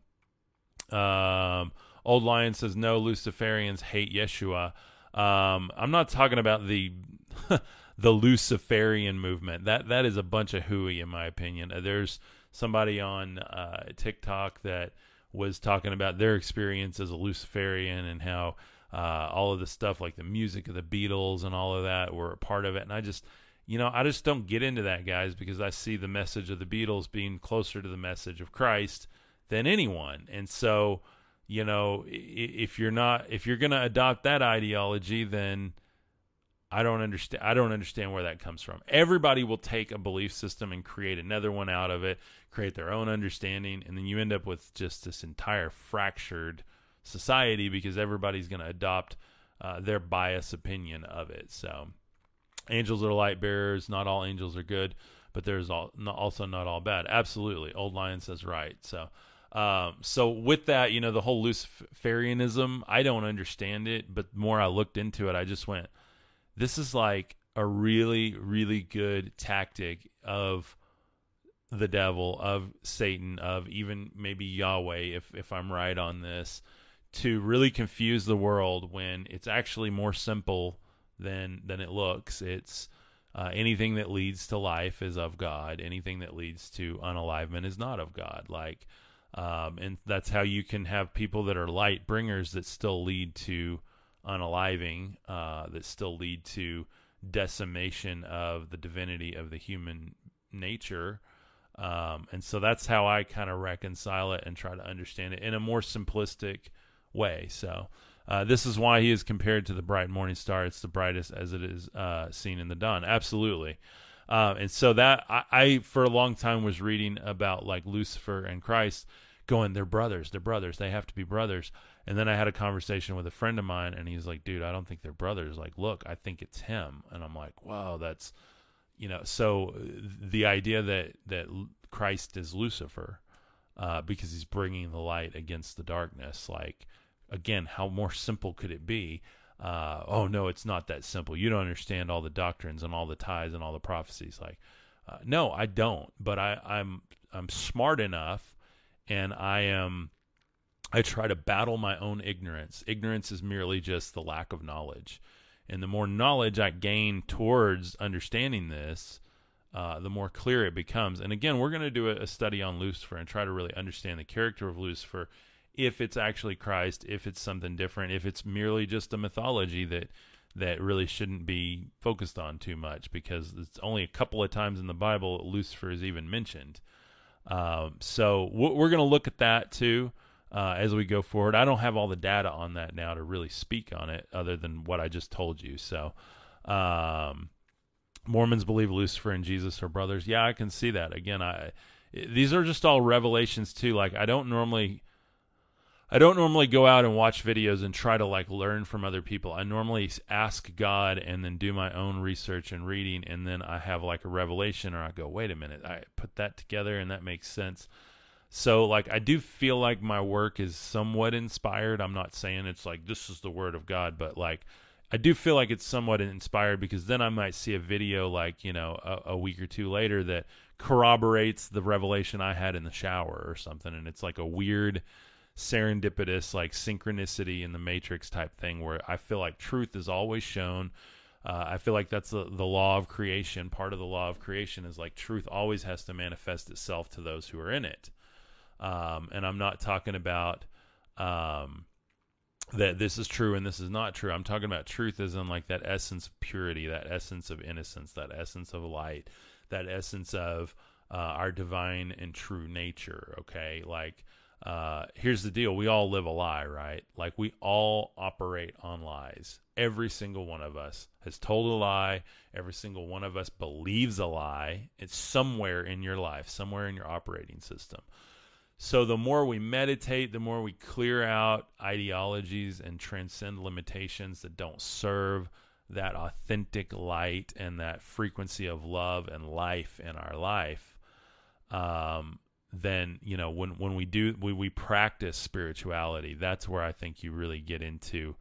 um, Old Lion says no. Luciferians hate Yeshua. Um, I'm not talking about the *laughs* the Luciferian movement. That that is a bunch of hooey, in my opinion. Uh, there's somebody on uh, TikTok that was talking about their experience as a Luciferian and how uh, all of the stuff like the music of the Beatles and all of that were a part of it. And I just, you know, I just don't get into that, guys, because I see the message of the Beatles being closer to the message of Christ than anyone. And so, you know, if you're not, if you're going to adopt that ideology, then I don't understand. I don't understand where that comes from. Everybody will take a belief system and create another one out of it, create their own understanding, and then you end up with just this entire fractured society because everybody's going to adopt uh, their bias opinion of it. So, angels are light bearers. Not all angels are good, but there's all, also not all bad. Absolutely, Old Lion says right. So, um, so with that, you know, the whole Luciferianism, I don't understand it, but more I looked into it, I just went, this is like a really, really good tactic of the devil, of Satan, of even maybe Yahweh, if if I'm right on this, to really confuse the world when it's actually more simple than than it looks. It's uh, anything that leads to life is of God. Anything that leads to unalivement is not of God. Like, um, and that's how you can have people that are light bringers that still lead to unaliving, uh, that still lead to decimation of the divinity of the human nature. Um, and so that's how I kind of reconcile it and try to understand it in a more simplistic way. So uh, this is why he is compared to the bright morning star. It's the brightest as it is uh, seen in the dawn. Absolutely. Uh, and so that I, I, for a long time, was reading about like Lucifer and Christ, going, they're brothers, they're brothers, they have to be brothers. And then I had a conversation with a friend of mine, and he's like, dude, I don't think they're brothers. Like, look, I think it's him. And I'm like, wow, that's, you know, so the idea that that Christ is Lucifer, uh, because he's bringing the light against the darkness, like again, how more simple could it be? Uh, oh no, it's not that simple. You don't understand all the doctrines and all the ties and all the prophecies. Like, uh, no, I don't. But I, I'm I'm smart enough, and I am. I try to battle my own ignorance. Ignorance is merely just the lack of knowledge, and the more knowledge I gain towards understanding this, uh, the more clear it becomes. And again, we're going to do a, a study on Lucifer and try to really understand the character of Lucifer if it's actually Christ, if it's something different, if it's merely just a mythology that that really shouldn't be focused on too much because it's only a couple of times in the Bible Lucifer is even mentioned. Um, so we're going to look at that too uh, as we go forward. I don't have all the data on that now to really speak on it, other than what I just told you. So. Um, Mormons believe Lucifer and Jesus are brothers. Yeah, I can see that. Again, I these are just all revelations too. Like I don't normally I don't normally go out and watch videos and try to like learn from other people. I normally ask God and then do my own research and reading, and then I have like a revelation, or I go, wait a minute, I put that together and that makes sense. So, like, I do feel like my work is somewhat inspired. I'm not saying it's like this is the word of God, but like, I do feel like it's somewhat inspired because then I might see a video like, you know, a, a week or two later that corroborates the revelation I had in the shower or something. And it's like a weird serendipitous like synchronicity in the matrix type thing where i feel like truth is always shown. Uh, i feel like that's the, the law of creation. Part of the law of creation is like truth always has to manifest itself to those who are in it. Um, and i'm not talking about um, that this is true and this is not true. I'm talking about truth as in like that essence of purity that essence of innocence that essence of light that essence of uh, our divine and true nature okay? Like uh, here's the deal we all live a lie, right? Like we all operate on lies. Every single one of us has told a lie. Every single one of us believes a lie. It's somewhere in your life, somewhere in your operating system. So the more we meditate, the more we clear out ideologies and transcend limitations that don't serve that authentic light and that frequency of love and life in our life, um, then you know when when we do we we practice spirituality, that's where I think you really get into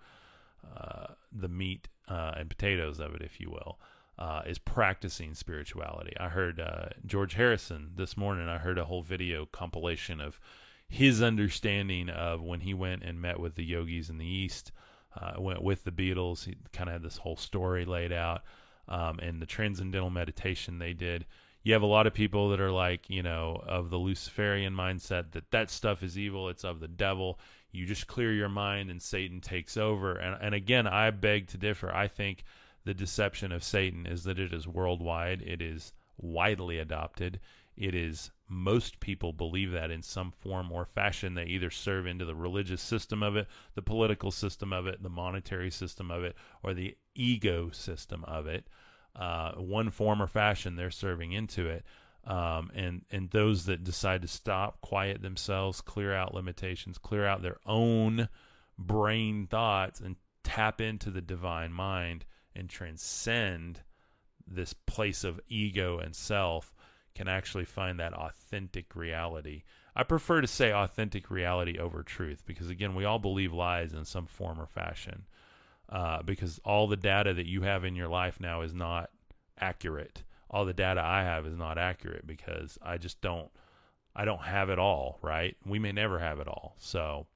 uh, the meat uh, and potatoes of it, if you will. Uh, is practicing spirituality. I heard uh, George Harrison this morning. I heard a whole video compilation of his understanding of when he went and met with the yogis in the East, uh, went with the Beatles. He kind of had this whole story laid out, um, and the transcendental meditation they did. You have a lot of people that are like, you know, of the Luciferian mindset that that stuff is evil, it's of the devil. You just clear your mind and Satan takes over. And, and again, I beg to differ. I think the deception of Satan is that it is worldwide, it is widely adopted, it is most people believe that in some form or fashion. They either serve into the religious system of it, the political system of it, the monetary system of it, or the ego system of it. Uh, one form or fashion, they're serving into it. Um, and and those that decide to stop, quiet themselves, clear out limitations, clear out their own brain thoughts, and tap into the divine mind and transcend this place of ego and self can actually find that authentic reality. I prefer to say authentic reality over truth because, again, we all believe lies in some form or fashion. Uh, because all the data that you have in your life now is not accurate. All the data I have is not accurate because I just don't. I don't have it all, right? We may never have it all. So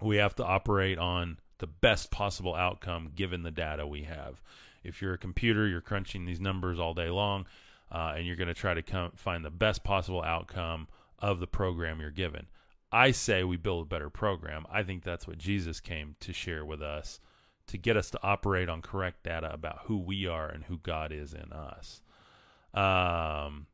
we have to operate on the best possible outcome given the data we have. If you're a computer, you're crunching these numbers all day long uh, and you're going to try to come find the best possible outcome of the program you're given. I say we build a better program. I think that's what Jesus came to share with us to get us to operate on correct data about who we are and who God is in us. Um,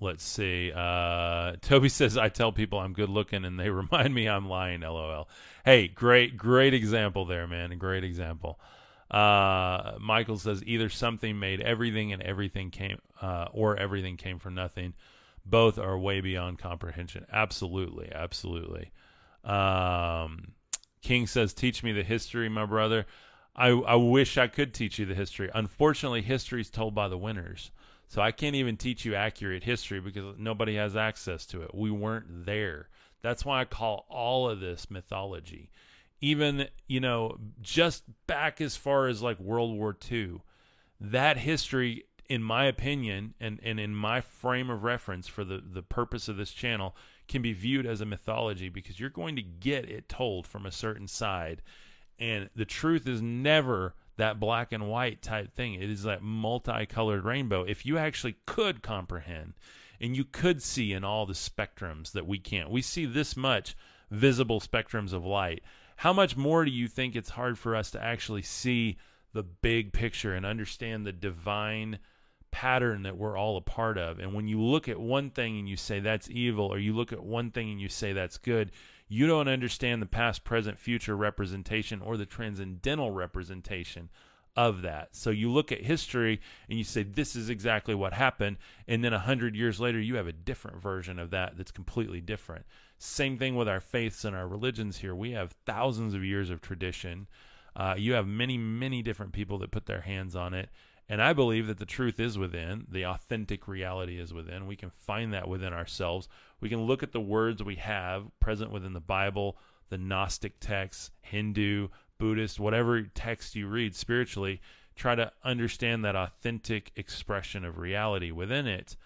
let's see. Uh, Toby *laughs* says, I tell people I'm good looking and they *laughs* remind me I'm lying, lol. Hey, great, great example there, man. Great example. Uh, Michael says either something made everything and everything came, uh, or everything came from nothing. Both are way beyond comprehension. Absolutely, absolutely. Um, King says, "Teach me the history, my brother." I I wish I could teach you the history. Unfortunately, history is told by the winners. So I can't even teach you accurate history because nobody has access to it. We weren't there. That's why I call all of this mythology even you know just back as far as like World War II, that history, in my opinion, and and in my frame of reference for the the purpose of this channel, can be viewed as a mythology because you're going to get it told from a certain side, and the truth is never that black and white type thing. It is that multicolored rainbow. If you actually could comprehend and you could see in all the spectrums that we can't, we see this much visible spectrums of light how much more do you think it's hard for us to actually see the big picture and understand the divine pattern that we're all a part of? And when you look at one thing and you say that's evil, or you look at one thing and you say that's good, you don't understand the past, present, future representation or the transcendental representation of that. So you look at history and you say, this is exactly what happened. And then a hundred years later, you have a different version of that that's completely different. Same thing with our faiths and our religions here. We have thousands of years of tradition. Uh, you have many, many different people that put their hands on it. And I believe that the truth is within, the authentic reality is within. We can find that within ourselves. We can look at the words we have present within the Bible, the Gnostic texts, Hindu, Buddhist, whatever text you read spiritually, try to understand that authentic expression of reality within it.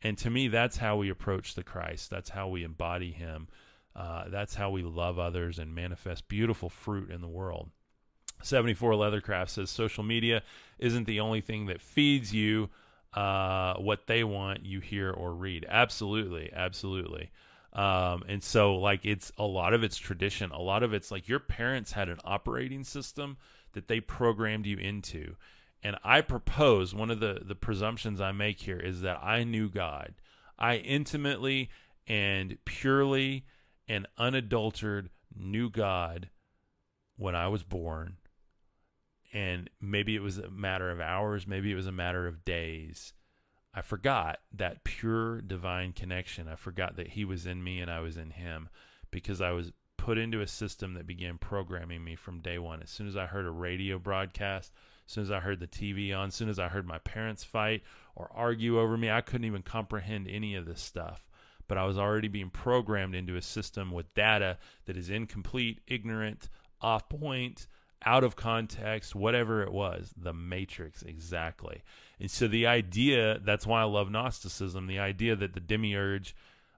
And to me, that's how we approach the Christ. That's how we embody Him. Uh, that's how we love others and manifest beautiful fruit in the world. 74 Leathercraft says social media isn't the only thing that feeds you uh, what they want you hear or read. Absolutely, absolutely. Um, and so like it's a lot of it's tradition. A lot of it's like your parents had an operating system that they programmed you into. And I propose one of the the presumptions I make here is that I knew God. I intimately and purely and unadulterated knew God when I was born. And maybe it was a matter of hours, maybe it was a matter of days I forgot that pure divine connection. I forgot that he was in me and I was in him because I was put into a system that began programming me from day one. As soon as I heard a radio broadcast, as soon as I heard the TV on, as soon as I heard my parents fight or argue over me, I couldn't even comprehend any of this stuff. But I was already being programmed into a system with data that is incomplete, ignorant, off point, out of context, whatever it was, the matrix exactly. And so the idea that's why I love Gnosticism, the idea that the demiurge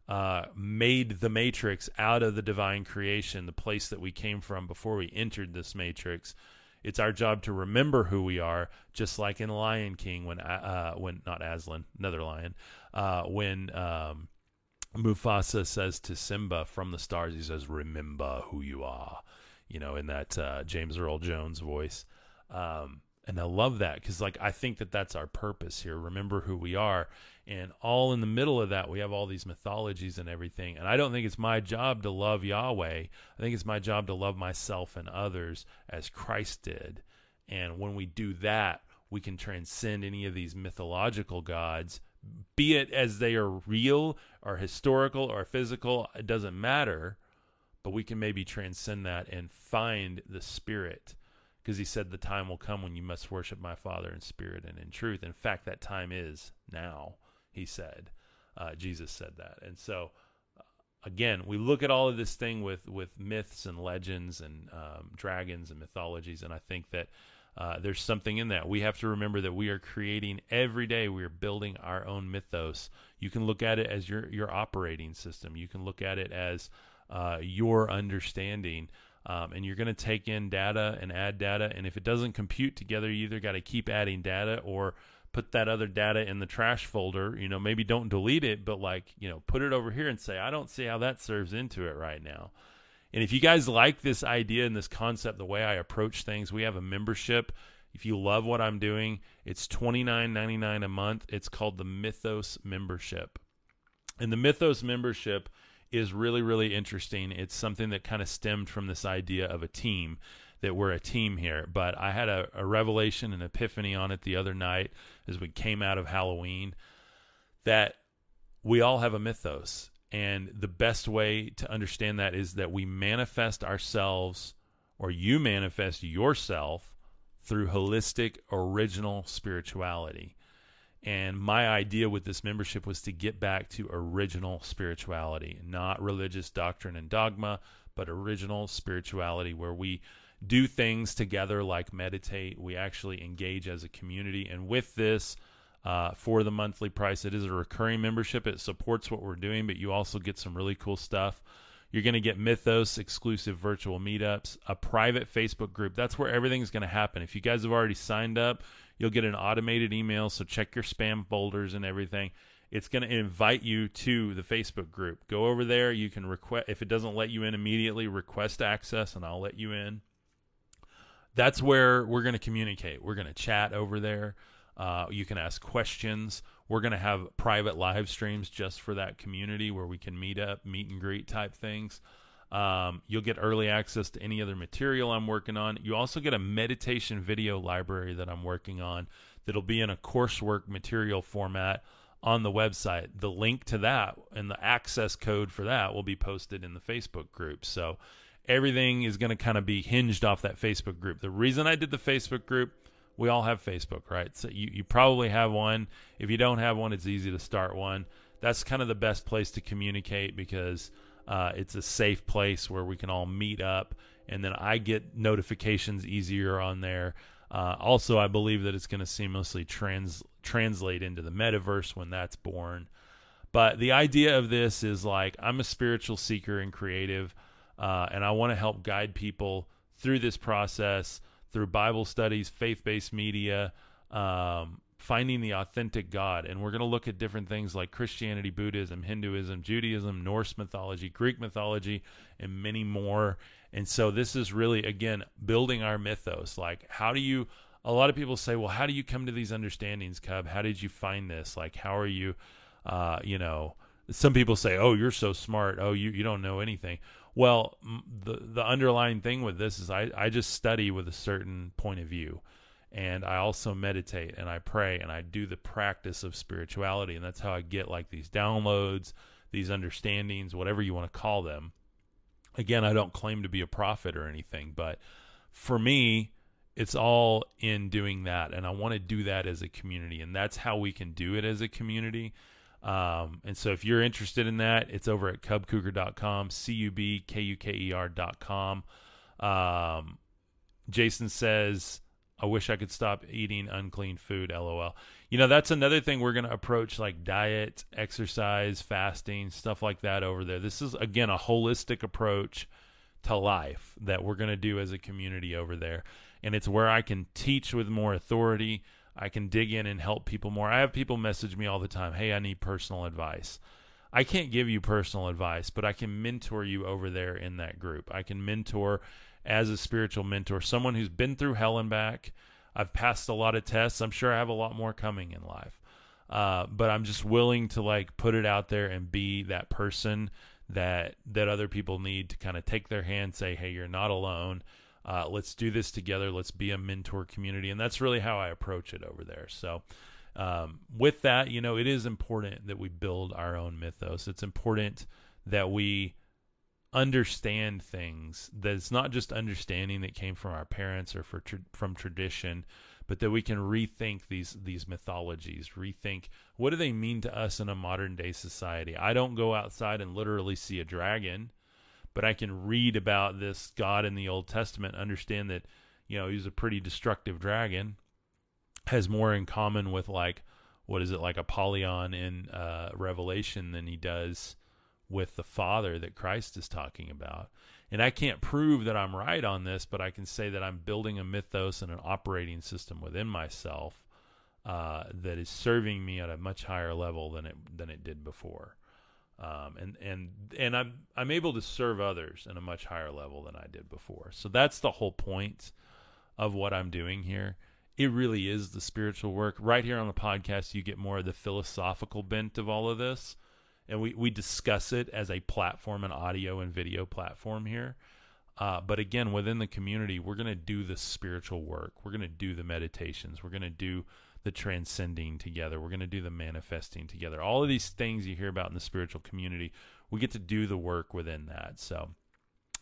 uh, made the matrix out of the divine creation, the place that we came from before we entered this matrix. It's our job to remember who we are, just like in Lion King when uh, when not Aslan, another lion, uh, when um, Mufasa says to Simba from the stars, he says, "Remember who you are." You know, in that uh, James Earl Jones voice. Um, and I love that because, like, I think that that's our purpose here. Remember who we are. And all in the middle of that, we have all these mythologies and everything. And I don't think it's my job to love Yahweh. I think it's my job to love myself and others as Christ did. And when we do that, we can transcend any of these mythological gods, be it as they are real or historical or physical, it doesn't matter but we can maybe transcend that and find the spirit because he said the time will come when you must worship my father in spirit and in truth in fact that time is now he said uh, jesus said that and so uh, again we look at all of this thing with with myths and legends and um, dragons and mythologies and i think that uh, there's something in that. We have to remember that we are creating every day. We are building our own mythos. You can look at it as your your operating system. You can look at it as uh, your understanding. Um, and you're going to take in data and add data. And if it doesn't compute together, you either got to keep adding data or put that other data in the trash folder. You know, maybe don't delete it, but like, you know, put it over here and say, I don't see how that serves into it right now. And if you guys like this idea and this concept, the way I approach things, we have a membership. If you love what I'm doing, it's $29.99 a month. It's called the Mythos membership. And the Mythos membership is really, really interesting. It's something that kind of stemmed from this idea of a team, that we're a team here. But I had a, a revelation, an epiphany on it the other night as we came out of Halloween that we all have a mythos. And the best way to understand that is that we manifest ourselves, or you manifest yourself through holistic, original spirituality. And my idea with this membership was to get back to original spirituality, not religious doctrine and dogma, but original spirituality where we do things together like meditate. We actually engage as a community. And with this, uh, for the monthly price, it is a recurring membership. It supports what we're doing, but you also get some really cool stuff. You're going to get Mythos exclusive virtual meetups, a private Facebook group. That's where everything's going to happen. If you guys have already signed up, You'll get an automated email, so check your spam folders and everything. It's going to invite you to the Facebook group. Go over there. You can request, if it doesn't let you in immediately, request access and I'll let you in. That's where we're going to communicate. We're going to chat over there. Uh, you can ask questions. We're going to have private live streams just for that community where we can meet up, meet and greet type things. Um, you'll get early access to any other material I'm working on. You also get a meditation video library that I'm working on that'll be in a coursework material format on the website. The link to that and the access code for that will be posted in the Facebook group. So everything is going to kind of be hinged off that Facebook group. The reason I did the Facebook group, we all have Facebook, right? So you, you probably have one. If you don't have one, it's easy to start one. That's kind of the best place to communicate because – uh, it's a safe place where we can all meet up, and then I get notifications easier on there. Uh, also, I believe that it's going to seamlessly trans- translate into the metaverse when that's born. But the idea of this is like I'm a spiritual seeker and creative, uh, and I want to help guide people through this process through Bible studies, faith based media, um, finding the authentic God. And we're going to look at different things like Christianity, Buddhism, Hinduism, Judaism, Norse mythology, Greek mythology, and many more. And so this is really, again, building our mythos. Like, how do you, a lot of people say, well, how do you come to these understandings, Cub? How did you find this? Like, how are you, uh, you know, some people say, oh, you're so smart. Oh, you, you don't know anything. Well, the, the underlying thing with this is I, I just study with a certain point of view and I also meditate and I pray and I do the practice of spirituality and that's how I get like these downloads, these understandings, whatever you want to call them. again, I don't claim to be a prophet or anything, but for me, it's all in doing that. And I want to do that as a community. And that's how we can do it as a community. Um, and so if you're interested in that, it's over at cubkuker.com, C U B K U K E R.com. Um, Jason says, I wish I could stop eating unclean food, lol. You know, that's another thing we're going to approach like diet, exercise, fasting, stuff like that over there. This is, again, a holistic approach to life that we're going to do as a community over there. And it's where I can teach with more authority. I can dig in and help people more. I have people message me all the time, "Hey, I need personal advice." I can't give you personal advice, but I can mentor you over there in that group. I can mentor as a spiritual mentor, someone who's been through hell and back. I've passed a lot of tests. I'm sure I have a lot more coming in life. Uh, but I'm just willing to like put it out there and be that person that that other people need to kind of take their hand, say, "Hey, you're not alone." Uh, let's do this together. Let's be a mentor community. And that's really how I approach it over there. So, um, with that, you know, it is important that we build our own mythos. It's important that we understand things that it's not just understanding that came from our parents or for tra- from tradition but that we can rethink these these mythologies rethink what do they mean to us in a modern day society? I don't go outside and literally see a dragon but I can read about this God in the Old Testament, understand that, you know, he's a pretty destructive dragon, has more in common with like what is it like Apollyon in uh, Revelation than he does with the Father that Christ is talking about. And I can't prove that I'm right on this, but I can say that I'm building a mythos and an operating system within myself uh, that is serving me at a much higher level than it than it did before um, and and and I'm I'm able to serve others in a much higher level than I did before. So that's the whole point of what I'm doing here. It really is the spiritual work. Right here on the podcast, you get more of the philosophical bent of all of this, and we we discuss it as a platform, an audio and video platform here. Uh, but again, within the community, we're going to do the spiritual work. We're going to do the meditations. We're going to do the transcending together. We're going to do the manifesting together. All of these things you hear about in the spiritual community, we get to do the work within that. So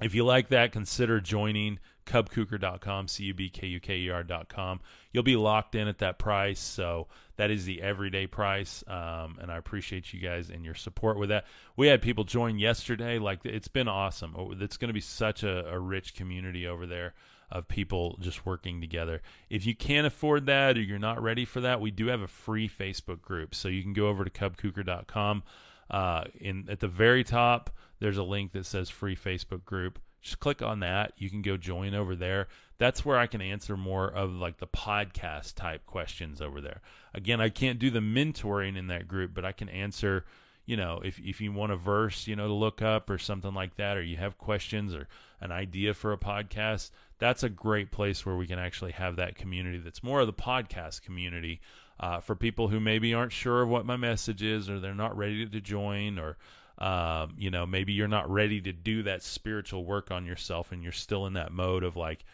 if you like that, consider joining cubkuker.com, C U B K U K E R.com. You'll be locked in at that price. So that is the everyday price. Um, and I appreciate you guys and your support with that. We had people join yesterday. Like, it's been awesome. Oh, it's going to be such a, a rich community over there of people just working together. If you can't afford that or you're not ready for that, we do have a free Facebook group. So you can go over to cubkuker.com. Uh, in at the very top, there's a link that says free Facebook group. Just click on that. You can go join over there. That's where I can answer more of like the podcast type questions over there. Again, I can't do the mentoring in that group, but I can answer you know, if if you want a verse, you know, to look up or something like that, or you have questions or an idea for a podcast, that's a great place where we can actually have that community. That's more of the podcast community uh, for people who maybe aren't sure of what my message is, or they're not ready to join, or um, you know, maybe you're not ready to do that spiritual work on yourself, and you're still in that mode of like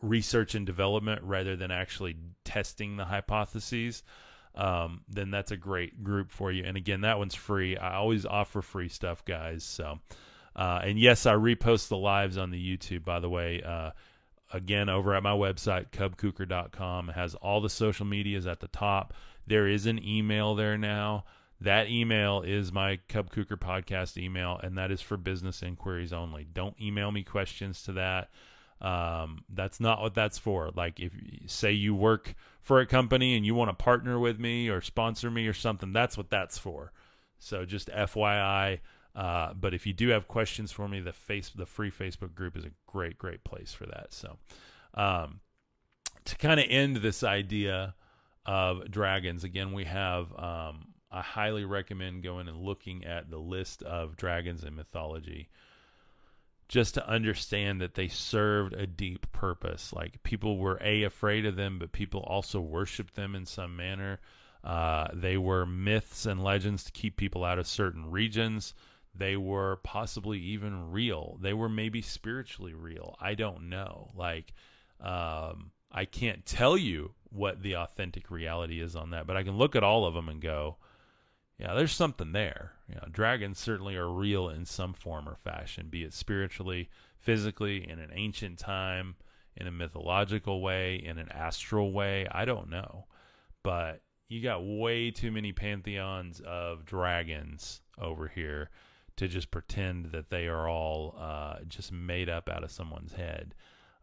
research and development rather than actually testing the hypotheses um, then that's a great group for you. And again, that one's free. I always offer free stuff, guys. So, uh, and yes, I repost the lives on the YouTube, by the way. Uh, again, over at my website, cubkuker.com. It has all the social medias at the top. There is an email there now. That email is my Cub Kuker podcast email, and that is for business inquiries only. Don't email me questions to that. Um, that's not what that's for. Like if say you work for a company and you want to partner with me or sponsor me or something, that's what that's for. So just FYI. Uh, but if you do have questions for me, the face the free Facebook group is a great great place for that. So um, to kind of end this idea of dragons, again we have. Um, I highly recommend going and looking at the list of dragons in mythology just to understand that they served a deep purpose. Like people were a afraid of them, but people also worshiped them in some manner. Uh, they were myths and legends to keep people out of certain regions. They were possibly even real. They were maybe spiritually real. I don't know. Like, um, I can't tell you what the authentic reality is on that, but I can look at all of them and go, yeah, there's something there. You know, dragons certainly are real in some form or fashion, be it spiritually, physically, in an ancient time, in a mythological way, in an astral way. I don't know. But you got way too many pantheons of dragons over here to just pretend that they are all uh, just made up out of someone's head.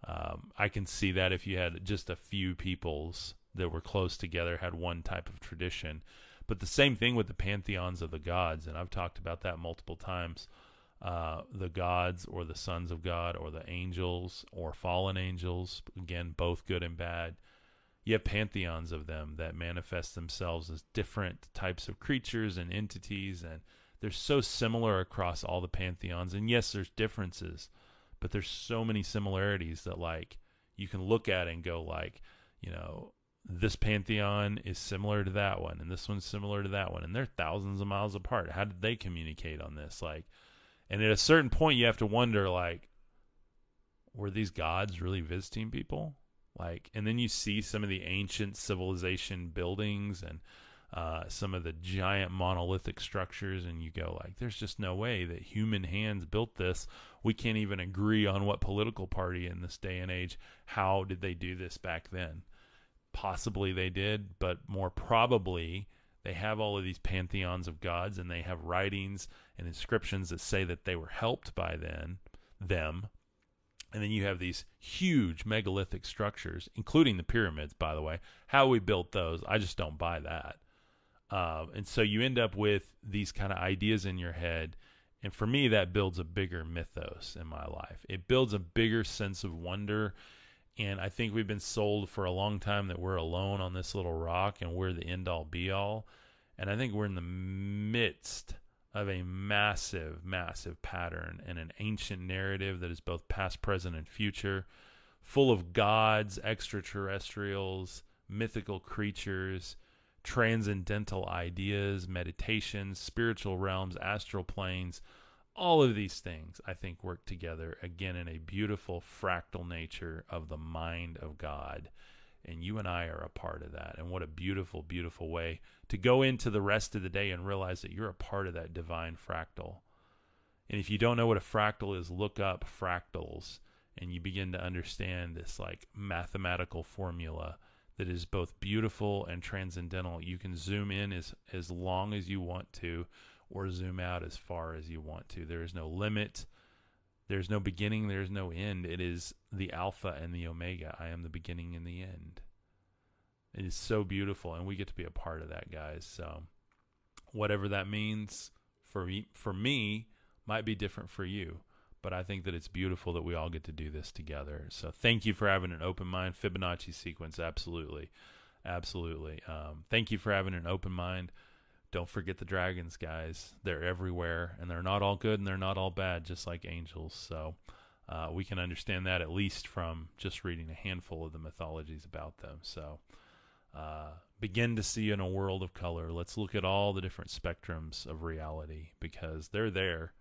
Um, I can see that if you had just a few peoples that were close together, had one type of tradition. But the same thing with the pantheons of the gods, and I've talked about that multiple times. Uh, the gods or the sons of God or the angels or fallen angels, again, both good and bad. You have pantheons of them that manifest themselves as different types of creatures and entities, and they're so similar across all the pantheons. And yes, there's differences, but there's so many similarities that like you can look at and go like, you know, this pantheon is similar to that one and this one's similar to that one and they're thousands of miles apart. How did they communicate on this? Like and at a certain point you have to wonder like were these gods really visiting people? Like and then you see some of the ancient civilization buildings and uh, some of the giant monolithic structures and you go like there's just no way that human hands built this. We can't even agree on what political party in this day and age how did they do this back then Possibly they did, but more probably they have all of these pantheons of gods and they have writings and inscriptions that say that they were helped by then them. And then you have these huge megalithic structures, including the pyramids, by the way. How we built those, I just don't buy that. Uh, and so you end up with these kind of ideas in your head. And for me, that builds a bigger mythos in my life. It builds a bigger sense of wonder and I think we've been sold for a long time that we're alone on this little rock and we're the end all be all. And I think we're in the midst of a massive, massive pattern and an ancient narrative that is both past, present, and future, full of gods, extraterrestrials, mythical creatures, transcendental ideas, meditations, spiritual realms, astral planes all of these things I think work together again in a beautiful fractal nature of the mind of God. And you and I are a part of that. And what a beautiful, beautiful way to go into the rest of the day and realize that you're a part of that divine fractal. And if you don't know what a fractal is, look up fractals and you begin to understand this like mathematical formula that is both beautiful and transcendental. You can zoom in as as long as you want to or zoom out as far as you want to. There is no limit. There's no beginning. There's no end. It is the Alpha and the Omega. I am the beginning and the end. It is so beautiful, and we get to be a part of that, guys. So, whatever that means for me, for me, might be different for you. But I think that it's beautiful that we all get to do this together. So, thank you for having an open mind. Fibonacci sequence, absolutely, absolutely. Um, thank you for having an open mind don't forget the dragons, guys. They're everywhere, and they're not all good and they're not all bad, just like angels. So uh, we can understand that at least from just reading a handful of the mythologies about them. So uh, begin to see in a world of color. Let's look at all the different spectrums of reality because they're there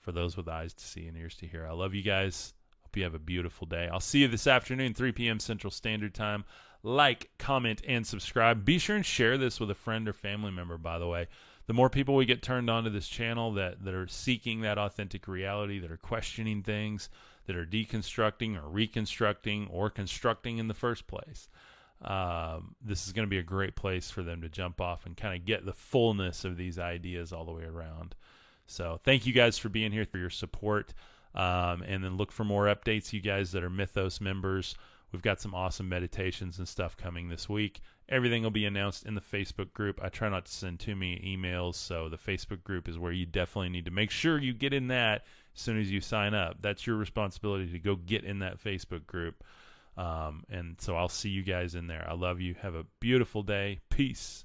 for those with eyes to see and ears to hear. I love you guys. Hope you have a beautiful day. I'll see you this afternoon, 3 p.m. Central Standard Time like, comment, and subscribe. Be sure and share this with a friend or family member, by the way. The more people we get turned on to this channel that, that are seeking that authentic reality, that are questioning things, that are deconstructing or reconstructing or constructing in the first place, um, this is going to be a great place for them to jump off and kind of get the fullness of these ideas all the way around. So, thank you guys for being here, for your support. Um, and then look for more updates, you guys that are Mythos members. We've got some awesome meditations and stuff coming this week. Everything will be announced in the Facebook group. I try not to send too many emails, so the Facebook group is where you definitely need to make sure you get in that as soon as you sign up. That's your responsibility to go get in that Facebook group. Um, and so I'll see you guys in there. I love you. Have a beautiful day. Peace.